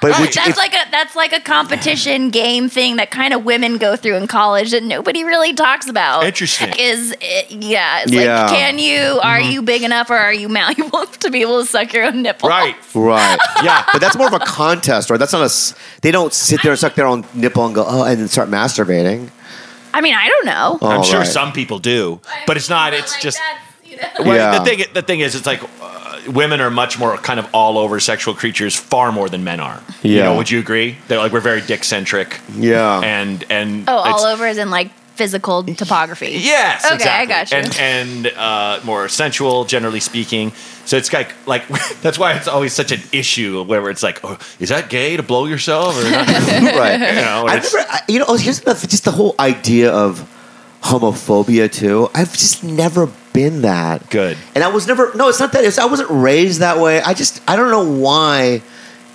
But would you, That's if, like a that's like a competition game thing that kind of women go through in college that nobody really talks about. Interesting. Is it, yeah, it's Yeah. like can you are you big enough or are you malleable <laughs> to be able to suck your own nipple? Right. right? Yeah, but that's more of a contest, right? That's not a. s- They don't sit there and suck their own nipple and go, oh, and then start masturbating. I mean, I don't know. Oh, I'm sure right. some people do, but it's not. It's just. Well, Yeah. the thing the thing is, it's like uh, women are much more kind of all over sexual creatures, far more than men are. You Yeah. know, would you agree? They're like we're very dick centric. Yeah. And and Oh, it's- all over is in like physical topography. Yes, Okay, exactly. I got you. And and uh, more sensual, generally speaking. So it's like like <laughs> that's why it's always such an issue where it's like, oh, is that gay to blow yourself or not? <laughs> right. you know, I've never, I- you know, oh, here's the, just the whole idea of homophobia too. I've just never been that. Good. And I was never. No, it's not that. It's, I wasn't raised that way. I just. I don't know why.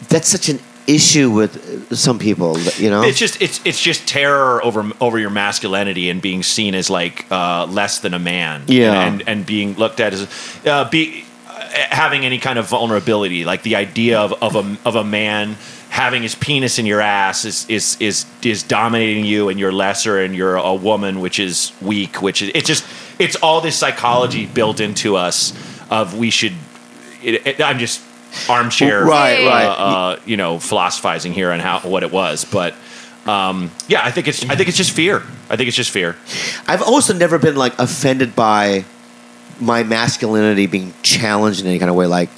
That's such an issue with some people. You know. It's just it's it's just terror over over your masculinity and being seen as like uh, less than a man. Yeah. and and being looked at as uh, be having any kind of vulnerability, like the idea of, of a of a man having his penis in your ass is is is is dominating you, and you're lesser, and you're a woman, which is weak, which is it's just it's all this psychology built into us of we should. It, it, I'm just armchair, Right, uh, right. uh, you know, philosophizing here on how what it was, but um, yeah, I think it's I think it's just fear. I think it's just fear. I've also never been like offended by my masculinity being challenged in any kind of way. Like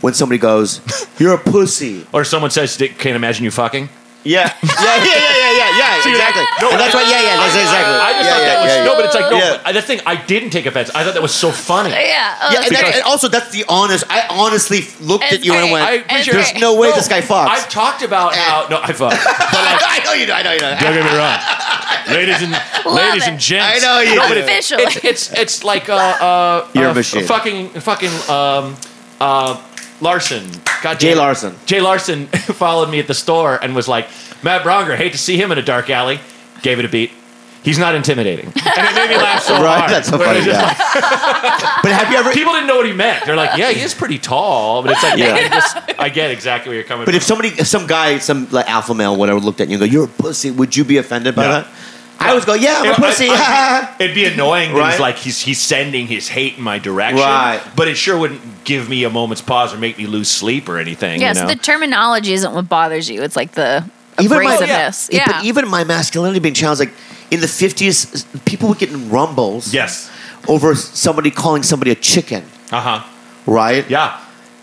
when somebody goes, <laughs> "You're a pussy." Or someone says, "Can't imagine you fucking." Yeah, yeah, yeah, yeah, yeah, yeah, yeah. <laughs> See, exactly. no, and that's why. Yeah, yeah. That's I- exactly. I, I just yeah, thought yeah, that was yeah, no, but it's like no. Yeah. but The thing I didn't take offense. I thought that was so funny. Yeah. Oh, Yeah, and, that, Because- and also that's the honest. I honestly looked at It's you and went, I appreciate "There's it. no way this oh. guy fucks." I've talked about eh. how no, I fuck. <laughs> But like, I know you do. I know you do. don't get me wrong, <laughs> ladies and ladies it. and gents. I know you no, do. but it- Official. It's it's it's like uh uh, You're a uh, machine. fucking fucking um uh Larson. God Jay damn. Larson. Jay Larson <laughs> followed me at the store and was like, Matt Braunger, hate to see him in a dark alley. Gave it a beat. He's not intimidating. And it made me laugh so <laughs> Right, hard. that's so Where funny. it's just Yeah. but have you ever? like- people didn't know what he meant. They're like, yeah, he is pretty tall. But it's like, Yeah. I, just, I get exactly where you're coming from. But from. if somebody, if some guy, some like alpha male, whatever, looked at you and go, "You're a pussy," would you be offended by No. that? I always go, "Yeah, I'm a know, I- pussy." I- <laughs> it'd be annoying that Right? he's like he's he's sending his hate in my direction. Right. But it sure wouldn't give me a moment's pause or make me lose sleep or anything. yeah, you so know? the terminology isn't what bothers you. It's like the Even my- abrasiveness. Yeah, yeah. But even my masculinity being challenged, like in the '50s, people were getting rumbles. yes. Over somebody calling somebody a chicken, Uh huh. right? Yeah.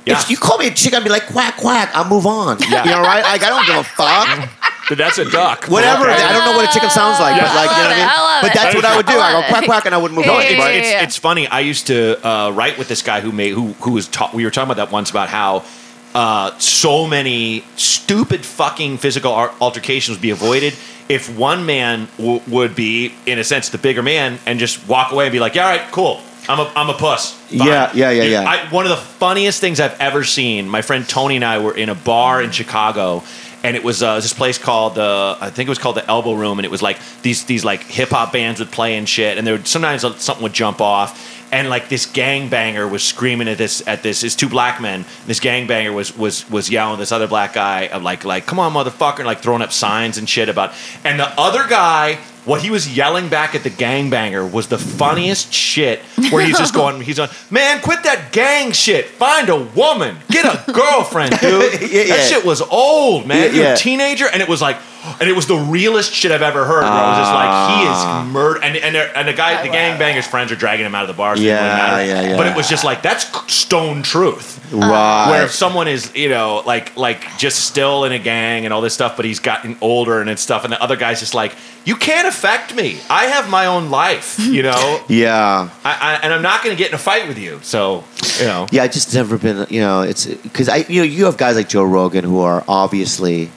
Yeah. If you call me a chicken, I'd be like quack quack. I'll move on. Yeah. You know, right? Like I don't give a fuck. <laughs> but that's a duck. Whatever. Okay. I don't know what a chicken sounds like, but like you know what I mean. I love but it. that's what I would do. I I go quack quack, and I would move Yeah, on. it's, right? it's, it's funny. I used to uh, write with this guy who made who who was taught. We were talking about that once about how uh, so many stupid fucking physical altercations would be avoided if one man w- would be, in a sense, the bigger man and just walk away and be like, "Yeah, all right, cool. I'm a I'm a puss." Fine." Yeah, yeah, yeah, yeah. I, one of the funniest things I've ever seen. My friend Tony and I were in a bar in Chicago, and it was uh, this place called the I think it was called the Elbow Room, and it was like these these like hip hop bands would play and shit, and there would, sometimes something would jump off. And like this gangbanger was screaming at this at this. It's two black men. This gangbanger was was was yelling this other black guy uh, like like come on motherfucker and like throwing up signs and shit about. And the other guy what he was yelling back at the gangbanger was the funniest shit. Where he's just going, he's on, man, quit that gang shit. Find a woman, get a girlfriend, dude. <laughs> Yeah, yeah. That shit was old, man. Yeah, You're yeah. a teenager, and it was like, and it was the realest shit I've ever heard. Where I was just like, he Ah. is murder, and and, and the guy, the gangbanger's friends are dragging him out of the bar. So Yeah, didn't really matter. yeah, yeah. But it was just like that's stone truth. Right. Where if someone is, you know, like like just still in a gang and all this stuff, but he's gotten older and it's stuff, and the other guy's just like, you can't affect me. I have my own life, you know. <laughs> Yeah. I, I, and I'm not going to get in a fight with you. So, you know. Yeah, I just never been. You know, it's because I. You know, you have guys like Joe Rogan who are obviously.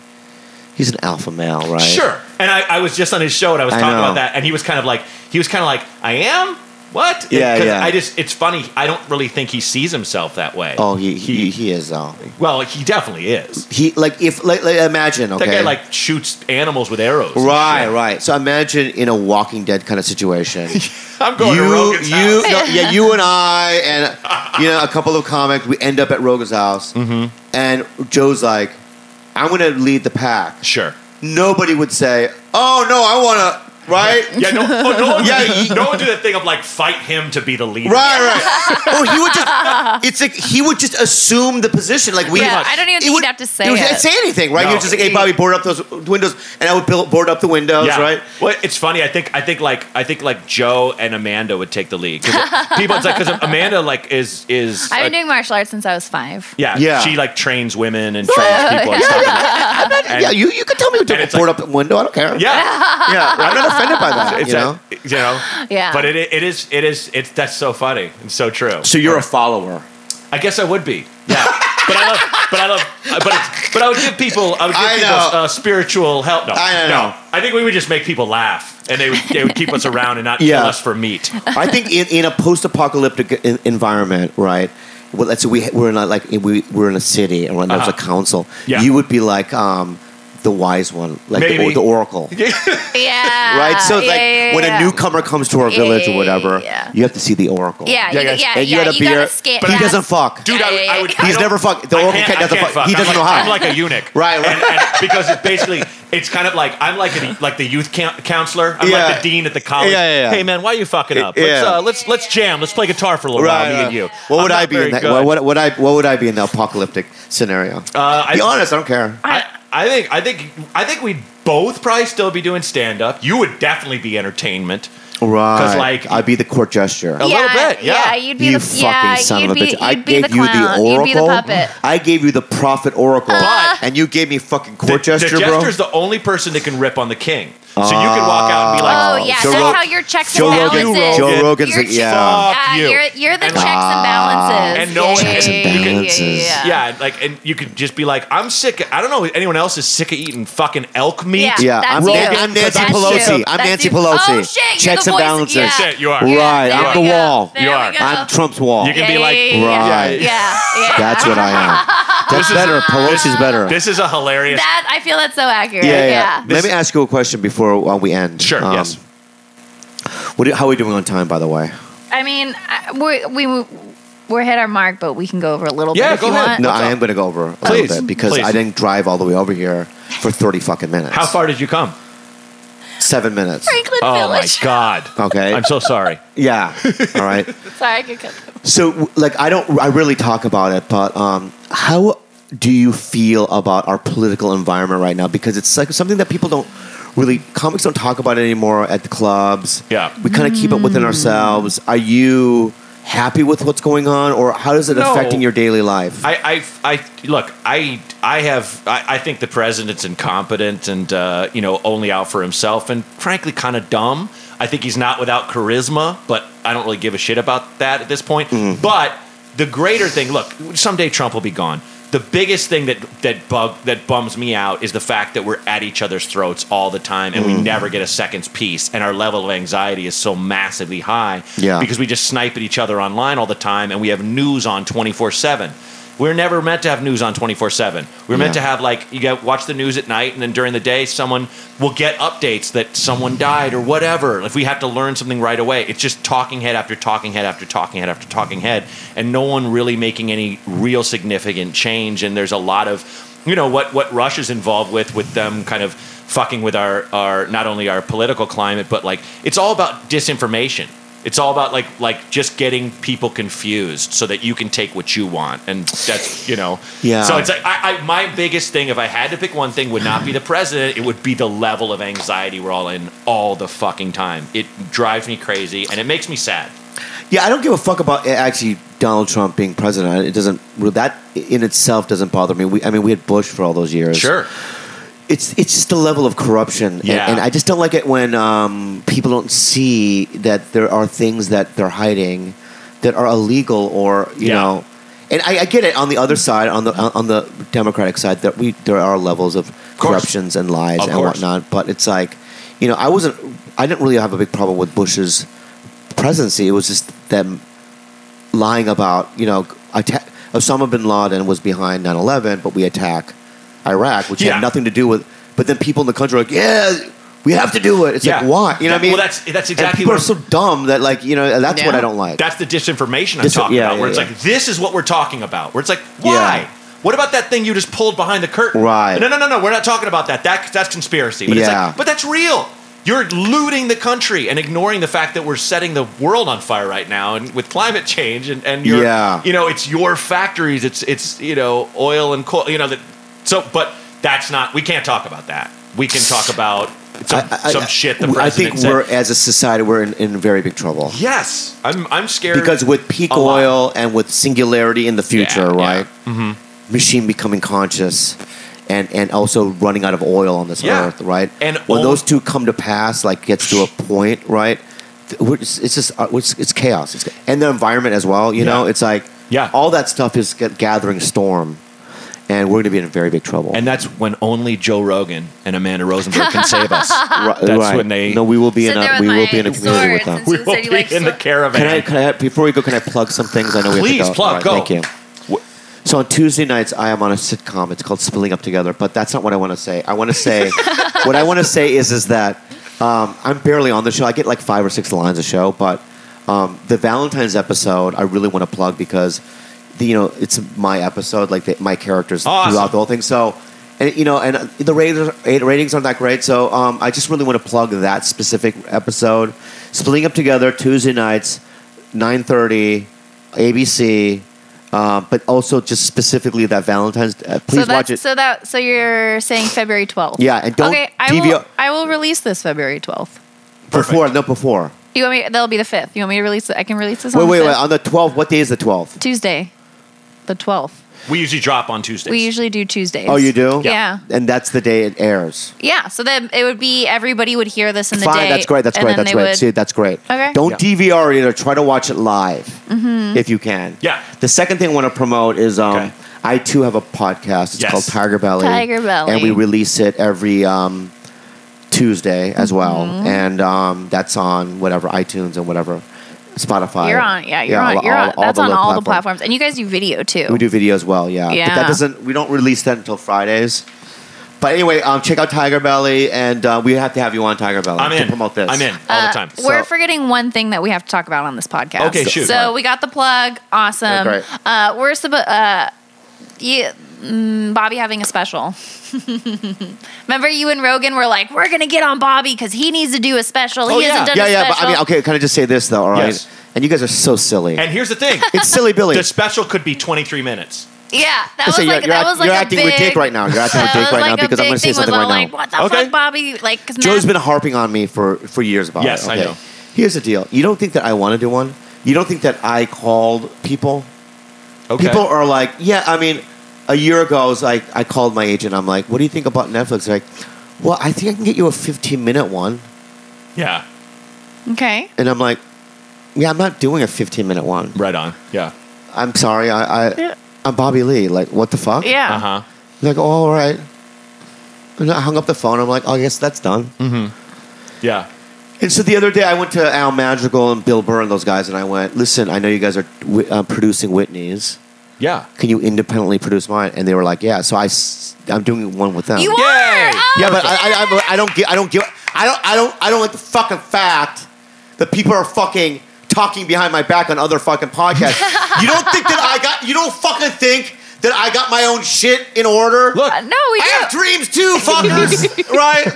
He's an alpha male, right? Sure. And I, I was just on his show and I was I talking know. about that, and he was kind of like, he was kind of like, I am. What? Yeah, yeah. I just, it's funny. I don't really think he sees himself that way. Oh, he he, he is though. well, he definitely is. He like if like, like imagine okay. That guy like shoots animals with arrows. Right, right. So imagine in a Walking Dead kind of situation. <laughs> I'm going you, to Rogan's you, house. no, yeah, you and I, and you know, a couple of comics. We end up at Rogan's house, Mm-hmm. and Joe's like, "I'm going to lead the pack." Sure. Nobody would say, "Oh no, I want to." Right. Yeah, no, oh, no, one Yeah, yeah, he- no one do that thing of like fight him to be the leader. Right, right. or he would just, it's like he would just assume the position. Like we, Yeah, I don't even think would- have to say he would it. say anything, right? He No. would just like, hey, Bobby, board up those windows, and I would build, board up the windows, Yeah. right? Well, it's funny. I think I think like I think like Joe and Amanda would take the lead. 'Cause it- people, it's like because Amanda like is is I've been like- doing martial arts since I was five. yeah Yeah. she like trains women and <laughs> trains people and stuff. And- yeah, you, you could tell me and to it's board like- up the window. I don't care. yeah. yeah. I'm <laughs> not offended by that. It's you a- know. you know, Yeah. But it it is it is it's that's so funny and so true. So you're a follower. I guess I would be. Yeah. but I love but I love but it's, but I would give people I would give I people know. uh, spiritual help. No, I know. no. I think we would just make people laugh and they would they would keep us around and not Yeah. kill us for meat. I think in, in a post-apocalyptic in, environment, right? Well, let's say we we're in a, like we we're in a city and there's Uh-huh. a council. Yeah. You would be like um, the wise one, like the, Maybe. the oracle. <laughs> Yeah. Right, so it's yeah, like yeah, when yeah. a newcomer comes to our village yeah, or whatever, yeah. you have to see the oracle. Yeah, Yeah, you, yeah. yeah, and you yeah, had a you beer. gotta scan. But he yeah. doesn't fuck. Dude, I would, I would. He's I don't- never fucked. The I oracle can't- cat doesn't can't fuck. He I'm doesn't like, know how. I'm like a eunuch. <laughs> Right, right. And, and because it's basically, it's kind of like I'm like a, like the youth coun- counselor. I'm Yeah. like the dean at the college. Yeah, yeah, yeah. Hey man, why are you fucking up? Yeah. Let's uh, let's let's jam. Let's play guitar for a little while, me and you. What would I'm I not be in that? good. What, what, what I what would I be in the apocalyptic scenario? Uh, be honest, I don't care. I, I think I think I think we'd both probably still be doing stand up. You would definitely be entertainment. Right. Because like- I'd be the court jester. A little bit, yeah. Yeah you'd be you the fucking yeah, son of a be, bitch! I gave the you the oracle. You'd be the puppet. I gave you the prophet oracle, But- uh-huh. and you gave me fucking court the gesture, bro. jester's the only person that can rip on the king. So you can walk out and be like, oh, oh yeah, Joe that's Rog- how your checks Joe and Rogan- balances. Joe Rogan's Your like, checks- yeah. Uh, fuck you. You're, you're the And- checks and ah. balances. And no one- Checks and yeah, yeah, yeah, balances. Yeah, Yeah, like, and you could just be like, I'm sick. I don't know. if Anyone else is sick of eating fucking elk meat? Yeah. yeah, I'm, you. Nan- I'm Nancy That's Pelosi. you. I'm That's Nancy you. Pelosi. Oh shit, you're Checks the and voice- balances. Yeah. That's it, you are. Right, there I'm we the go. wall. There You we are. go. I'm Trump's wall. You can be like, yeah, yeah, yeah. Right. Yeah, yeah. That's what I am. <laughs> That's is- better. <laughs> Pelosi's better. this is a hilarious. That I feel that's so accurate. yeah, Yeah. yeah. Let me ask you a question before uh, we end. Sure, yes. What? do- how are we doing on time, by the way? I mean, we we we're hit our mark, but we can go over a little Yeah, bit if go you ahead. want. No, What's I up? am going to go over a Please, little bit because please. I didn't drive all the way over here for 30 fucking minutes. How far did you come? Seven minutes. Franklin Oh my god. Okay. I'm so sorry. Yeah. All right. <laughs> Sorry, I could cut. So, like, I don't, I really talk about it, but um, how do you feel about our political environment right now? Because it's like something that people don't really, comics don't talk about it anymore at the clubs. Yeah. We kind of keep it within ourselves. Are you happy with what's going on, or how is it No. affecting your daily life? I, I, I look. I, I have. I, I think the president's incompetent and uh, you know only out for himself, and frankly, kind of dumb. I think he's not without charisma, but I don't really give a shit about that at this point. But the greater thing, look, someday Trump will be gone. The biggest thing that that bug that bums me out is the fact that we're at each other's throats all the time, and we mm. never get a second's peace, and our level of anxiety is so massively high Yeah. because we just snipe at each other online all the time, and we have news on twenty four seven. We're never meant to have news on 24 7. We're meant Yeah. to have, like, you get watch the news at night, and then during the day, someone will get updates that someone died or whatever. If we have to learn something right away, it's just talking head after talking head after talking head after talking head, and no one really making any real significant change. And there's a lot of, you know, what, what Russia's involved with, with them kind of fucking with our, our, not only our political climate, but like, it's all about disinformation. It's all about like like just getting people confused so that you can take what you want, and that's you know. Yeah. So it's like I, I my biggest thing, if I had to pick one thing, would not be the president. It would be the level of anxiety we're all in all the fucking time. It drives me crazy, and it makes me sad. Yeah, I don't give a fuck about uh, actually Donald Trump being president. It doesn't that in itself doesn't bother me. We, I mean, we had Bush for all those years. It's it's just the level of corruption, And- Yeah. and, I just don't like it when um, people don't see that there are things that they're hiding that are illegal, or you Yeah. know. And I, I get it on the other side, on the on the Democratic side, that we there are levels of course. corruptions and lies Of and course. whatnot. But it's like, you know, I wasn't, I didn't really have a big problem with Bush's presidency. It was just them lying about, you know, Osama bin Laden was behind 9/11, but we attack Iraq, which Yeah. had nothing to do with. But then people in the country are like, yeah, we have to do it. It's Yeah. like why? You know what I mean? Well, that's- that's And exactly people what are so dumb that like you know that's what I don't like. That's the disinformation I'm Dis- talking yeah, about. Where yeah, it's yeah. like, this is what we're talking about. Where it's like, why? Yeah. What about that thing you just pulled behind the curtain? Right. No, no, no, no. We're not talking about that. That that's conspiracy. But it's Yeah. like, but that's real. You're looting the country and ignoring the fact that we're setting the world on fire right now, and with climate change, and and you're, Yeah. you know, it's your factories, it's it's you know, oil and coal, you know that. So, but that's not. We can't talk about that. We can talk about some, I- I- some shit the I think said. we're as a society we're in, in very big trouble. yes, I'm I'm scared because with peak a lot. oil and with singularity in the future, Yeah, right? Mm-hmm. Machine becoming conscious, and and also running out of oil on this Yeah. earth, right? And when oil- those two come to pass, like gets to a point, right? th- just- It's just uh, it's, it's chaos, it's, and the environment as well. You know, it's like Yeah. all that stuff is gathering storm, and we're going to be in very big trouble. And that's when only Joe Rogan and Amanda Rosenberg can save us. <laughs> Ri- that's right. when they- no, we will be in a we will be in a community with them. We will be like in the caravan. Can I, can I, before we go, can I plug some things? I know we Please, have to go. plug, All right, go. Thank you. So on Tuesday nights, I am on a sitcom. It's called Splitting Up Together, but that's not what I want to say. I want to say, <laughs> what I want to say is, is that um, I'm barely on the show. I get like five or six lines a show, but um, the Valentine's episode, I really want to plug because, the, you know, it's my episode, like the, my characters Awesome. throughout the whole thing. So, and you know, and the ratings, ratings aren't that great. So, um, I just really want to plug that specific episode. Splitting Up Together Tuesday nights, nine thirty, ABC. Uh, but also just specifically that Valentine's. Uh, please so watch it. So that so you're saying February 12th. Yeah, and don't okay, I DVR will, I will release this February 12th. before. No, before. You want me? That'll be the 5th. You want me to release it? I can release this Wait, on wait, the wait. On the twelfth. What day is the twelfth? Tuesday, the 12th. we usually drop on Tuesdays. We usually do Tuesdays. Oh, you do? Yeah. And that's the day it airs. Yeah. So then it would be everybody would hear this in the Fine, day. that's great. That's and great. then That's they great. would- See, that's great. Okay. Don't Yeah. DVR it either. Try to watch it live Mm-hmm. if you can. Yeah. The second thing I want to promote is um, Okay. I too have a podcast. It's Yes. called Tiger Belly. Tiger Belly. And we release it every um, Tuesday as well, Mm-hmm. and um, that's on whatever iTunes and whatever Spotify. You're on. Yeah, you're all- on. You're all- on. all That's on little all the platforms. platforms, and you guys do video too. We do video as well, yeah. But Yeah. that doesn't. We don't release that until Fridays. But anyway, um, check out Tiger Belly, and uh, we have to have you on Tiger Belly I'm to in. promote this. I'm in all Uh, the time. We're So- forgetting one thing that we have to talk about on this podcast. Okay, shoot. So Right. we got the plug. Awesome. Okay, great. Uh, we're supposed. Uh, yeah, mm, Bobby having a special. <laughs> Remember, you and Rogan were like, "We're gonna get on Bobby because he needs to do a special. Oh, he yeah. hasn't done Yeah, a yeah. special." But I mean, okay. Can I just say this though? All right. Yes. And you guys are so silly. And here's the thing: <laughs> it's silly Billy. the special could be 23 minutes. Yeah, that was Listen, like you're, that you're, was like you're a acting big, with Dick right now. You're acting with that Dick was right like now a because I'm big going to say thing something was right all now. Like, what the Okay. fuck, Bobby? Like, because Joe's been harping on me for, for years about Yes, it. I okay? know. Here's the deal. You don't think that I want to do one? You don't think that I called people? Okay. People are like, yeah, I mean, a year ago, I was like, I called my agent. I'm like, what do you think about Netflix? They're like, well, I think I can get you a 15 minute one. yeah. okay. And I'm like, yeah, I'm not doing a 15 minute one. Right on. Yeah. I'm sorry. I, I, Yeah. I'm Bobby Lee. Like, what the fuck? Yeah. Uh huh. They're like, oh, all right. And I hung up the phone. I'm like, oh, I guess that's done. Yeah. And so the other day, I went to Al Madrigal and Bill Burr and those guys, and I went, listen, I know you guys are uh, producing Whitney's. Yeah. Can you independently produce mine? And they were like, yeah. So I, I'm doing one with them. You Yay! are. Oh, yeah, but I, I, I, I don't get, I don't get, I don't, I don't, I don't like the fucking fact that people are fucking talking behind my back on other fucking podcasts. <laughs> you don't think that I got, you don't fucking think that I got my own shit in order? Look. Uh, no, we I do. have dreams too, fuckers. <laughs> right?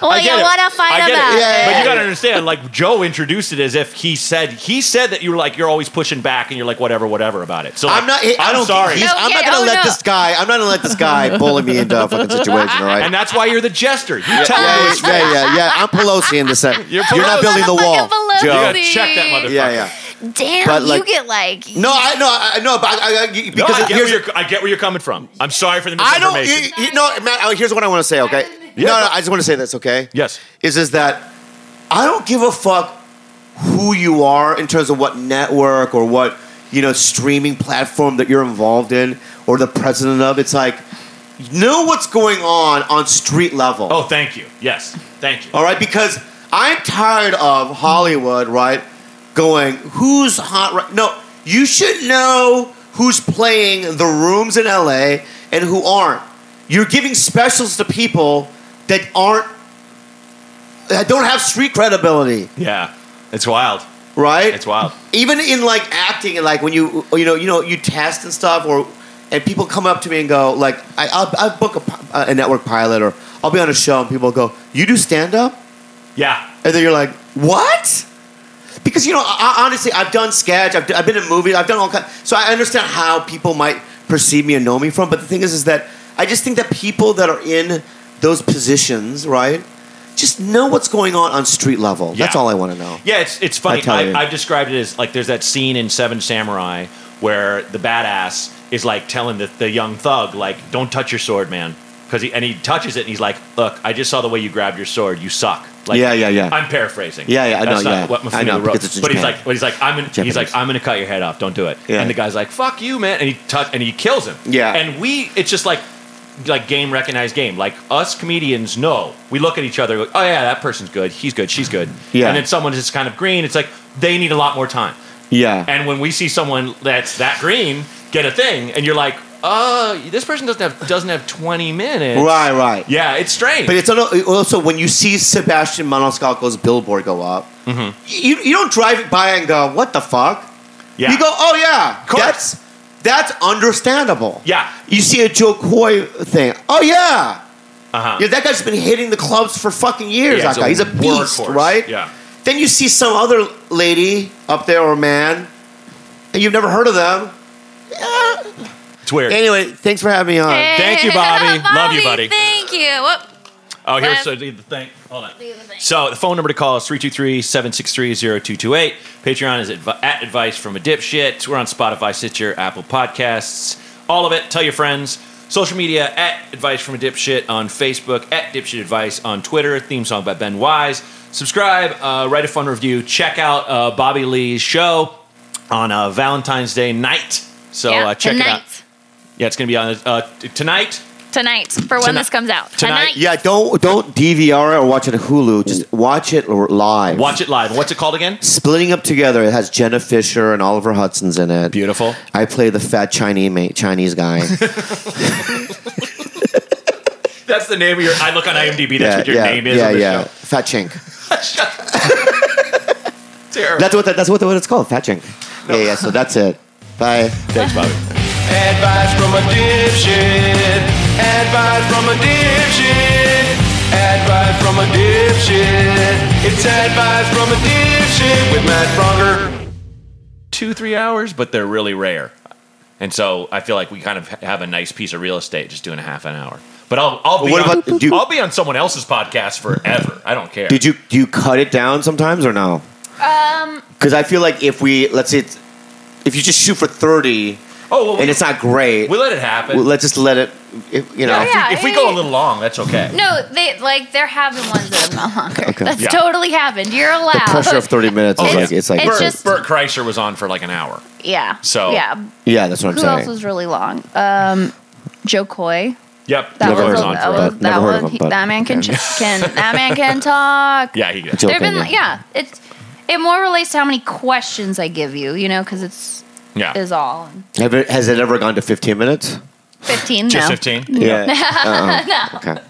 well, I you get it. want to fight I get about it. Yeah, yeah, But yeah. you gotta understand, like Joe introduced it as if he said he said that you were like you're always pushing back and you're like whatever, whatever about it. So like, I'm not. I I'm don't. sorry. he's- I'm not gonna oh, let no. this guy. I'm not gonna let this guy <laughs> bully me into a fucking situation. All right. and that's why you're the jester. You yeah, tell yeah, yeah, yeah, yeah, yeah. I'm Pelosi in this. You're, You're not building the wall, Motherfucking You Joe. gotta check that motherfucker. Yeah, yeah. Damn, But, you get like. No, I no, I no, but I, I, I- No, because I get, here's where you're, I get where you're coming from. I'm sorry for the misinformation. I don't. You, you, no, Matt. uh, Here's what I want to say. Okay, no, no. I just want to say this, okay? Yes. Is is that I don't give a fuck who you are in terms of what network or what you know streaming platform that you're involved in or the president of. It's like know what's going on on street level. Oh, thank you. Yes, thank you. All right, because I'm tired of Hollywood, right? Going, who's hot right No, you should know who's playing the rooms in LA and who aren't. You're giving specials to people that aren't that don't have street credibility, Yeah, it's wild. right? It's wild. Even in like acting and like when you you know you know you test and stuff or and people come up to me and go like I I'll, I'll book a, a network pilot or I'll be on a show and people go you do stand up Yeah, and then you're like, what? Because you know, I, honestly, I've done sketch, I've, I've been in movies, I've done all kinds. So I understand how people might perceive me and know me from. But the thing is, is that I just think that people that are in those positions, right, just know what's going on on street level. That's all I want to know. Yeah, it's it's funny. I. I, I've described it as like there's that scene in Seven Samurai where the badass is like telling the, the young thug like, "Don't touch your sword, man," because he and he touches it and he's like, "Look, I just saw the way you grabbed your sword. You suck." Like, Yeah, yeah, yeah. I'm paraphrasing. Yeah, yeah, I That's know, not yeah. What I know, wrote. because it's in but he's like, but he's like, I'm gonna, he's like, I'm gonna cut your head off. Don't do it. Yeah. And the guy's like, "Fuck you, man," and he touch and he kills him. Yeah. And we, it's just like. Like game recognized game. Like us comedians know. We look at each other. Like, oh yeah, that person's good. He's good. She's good. Yeah. And then someone is kind of green. It's like they need a lot more time. Yeah. And when we see someone that's that green get a thing, and you're like, uh, this person doesn't have doesn't have 20 minutes. right, right. Yeah, it's strange. But it's also when you see Sebastian Maniscalco's billboard go up, Mm-hmm. you, you don't drive by and go, what the fuck? yeah. You go, oh yeah, that's that's understandable. Yeah. You see a Jo Koy thing, oh yeah, Uh-huh. yeah, that guy's been hitting the clubs for fucking years. Yeah, that guy, he's a beast, workhorse. right? Yeah. Then you see some other lady up there or man, and you've never heard of them. Yeah. It's weird. Anyway, thanks for having me on. Thank you, <laughs> Bobby. Love you, buddy. Thank you. Whoop. Oh, here's so the thing. Hold on. The thing. So the phone number to call is 323-763-0228. Patreon is advi- at advice from a dipshit. We're on Spotify, Stitcher, Apple Podcasts, all of it. Tell your friends. Social media at advice from a dipshit on Facebook, at dipshit advice on Twitter. Theme song by Ben Wise. Subscribe, uh, write a fun review. Check out uh, Bobby Lee's show on uh, Valentine's Day night. So yeah, uh, check it out. Tonight. Yeah, it's gonna be on uh, t- tonight. Tonight for when Tonight- this comes out. tonight- Yeah, don't don't DVR it or watch it on Hulu. Just watch it live. Watch it live. What's it called again? Splitting Up Together. It has Jenna Fischer and Oliver Hudson's in it. Beautiful. I play the fat Chinese ma- Chinese guy. <laughs> That's the name of your. I look on IMDb. That's yeah, what your yeah, name is. yeah, on the yeah. show. Fat chink. <laughs> Terrible. That's what that, that's what, what it's called. Fat chink. Yeah, yeah. So that's it. Bye. Thanks, Bobby. Advice from a dipshit. Advice from a dipshit. Advice from a dipshit. It's advice from a dipshit with Matt Braunger. Two, three hours, but they're really rare. And so I feel like we kind of have a nice piece of real estate just doing a half an hour. But I'll I'll be What on, about- do you- I'll be on someone else's podcast forever. I don't care. Did you do you cut it down sometimes or no? Um, Because I feel like if we let's say it's, if you just shoot for thirty oh, well, and we, it's not great, we let it happen. well, let's just let it. If, you know. yeah, if, we, if we go a little long, that's okay. no, they like there have been ones that have gone longer. Okay. That's Yeah. totally happened. You're allowed. The pressure of thirty minutes is It's- like it's like it's Bert, just- Bert Kreischer was on for like an hour. yeah. So- yeah. yeah, that's what I'm Who saying. else was really long? Um, Jo Koy. Yep. That Never was heard a, of him, that but was, never heard of him, but- that man can can that man can <laughs> talk. Yeah, he did. Joking, There've been yeah. yeah. It's it more relates to how many questions I give you, you know, because it's Yeah. is all Have it, has it ever gone to fifteen minutes? fifteen. Just no. 15? Yeah. <laughs> Uh-uh. Okay.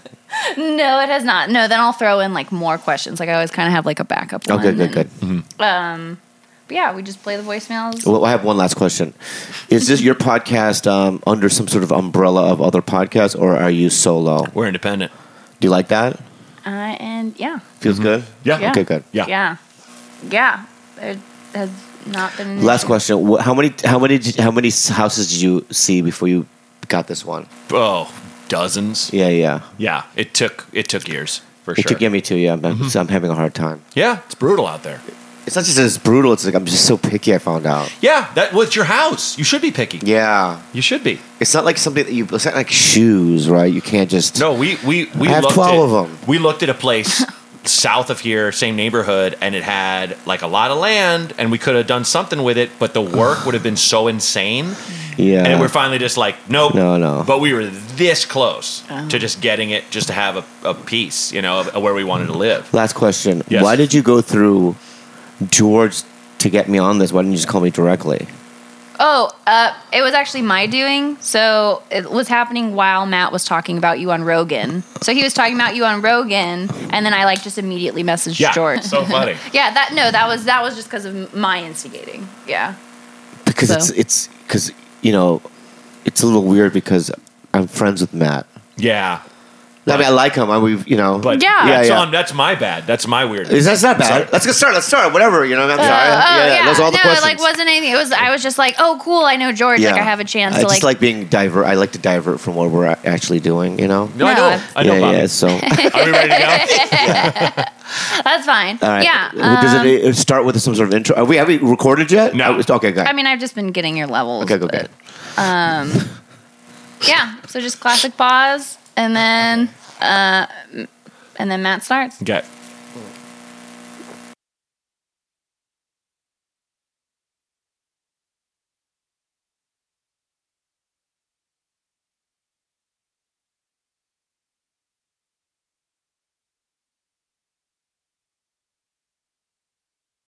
No, it has not. No, then I'll throw in like more questions. Like I always kind of have like a backup. Oh, one good, good, and, good. Um, but yeah, we just play the voicemails. Well, I have one last question. Is this your podcast um, under some sort of umbrella of other podcasts, or are you solo? We're independent. Do you like that? Uh, and yeah, Feels good. Yeah. Yeah. Okay, good. Yeah. yeah, yeah. It has not been. Last question: Wh- How many, how many, did- how many houses did you see before you got this one? Oh, dozens. Yeah, yeah. Yeah, it took it took years for sure. It sure. took yeah, me too. Yeah, but Mm-hmm. so I'm having a hard time. yeah, it's brutal out there. It's not just that it's brutal. It's like I'm just so picky. I found out. Yeah, that was your house. You should be picky. Yeah, You should be. it's not like something that you. It's not like shoes, right? You can't just. No, we we we I have looked 12 at, of 'em. We looked at a place <laughs> south of here, same neighborhood, and it had like a lot of land, and we could have done something with it, but the <sighs> work would have been so insane. Yeah. And we're finally just like, nope. No, no. But we were this close to oh. just getting it, just to have a, a piece, you know, of where we wanted to mm. live. Last question. Yes. Why did you go through George to get me on this? Why didn't you just call me directly? Oh, uh, it was actually my doing. So it was happening while Matt was talking about you on Rogan. So he was talking about you on Rogan, and then I like just immediately messaged Yeah, George. so funny. <laughs> yeah, that no, that was that was just because of my instigating. Yeah. Because So- it's it's because you know it's a little weird because I'm friends with Matt. Yeah. I mean, I like him. I we you know. But Yeah. that's, Yeah, yeah. On, that's my bad. That's my weird. Is that's not bad? Sorry. Let's get started. Let's start. Whatever. You know. I'm Uh, sorry. oh yeah, Those are all the no, questions. it like wasn't anything. It was I was just like, oh cool, I know George. Like I have a chance I to just like. like being divert. I like to divert from what we're actually doing. You know. no, I know. I know, yeah, Bobby. yeah. So, <laughs> Are we ready to go? <laughs> that's fine. right. Yeah. Well, Does um, it uh, start with some sort of intro? Are we have we recorded yet? No. Okay, good. I mean, I've just been getting your levels. okay, okay. but, um, <laughs> yeah. So just classic pause, and then uh, and then Matt starts. Okay.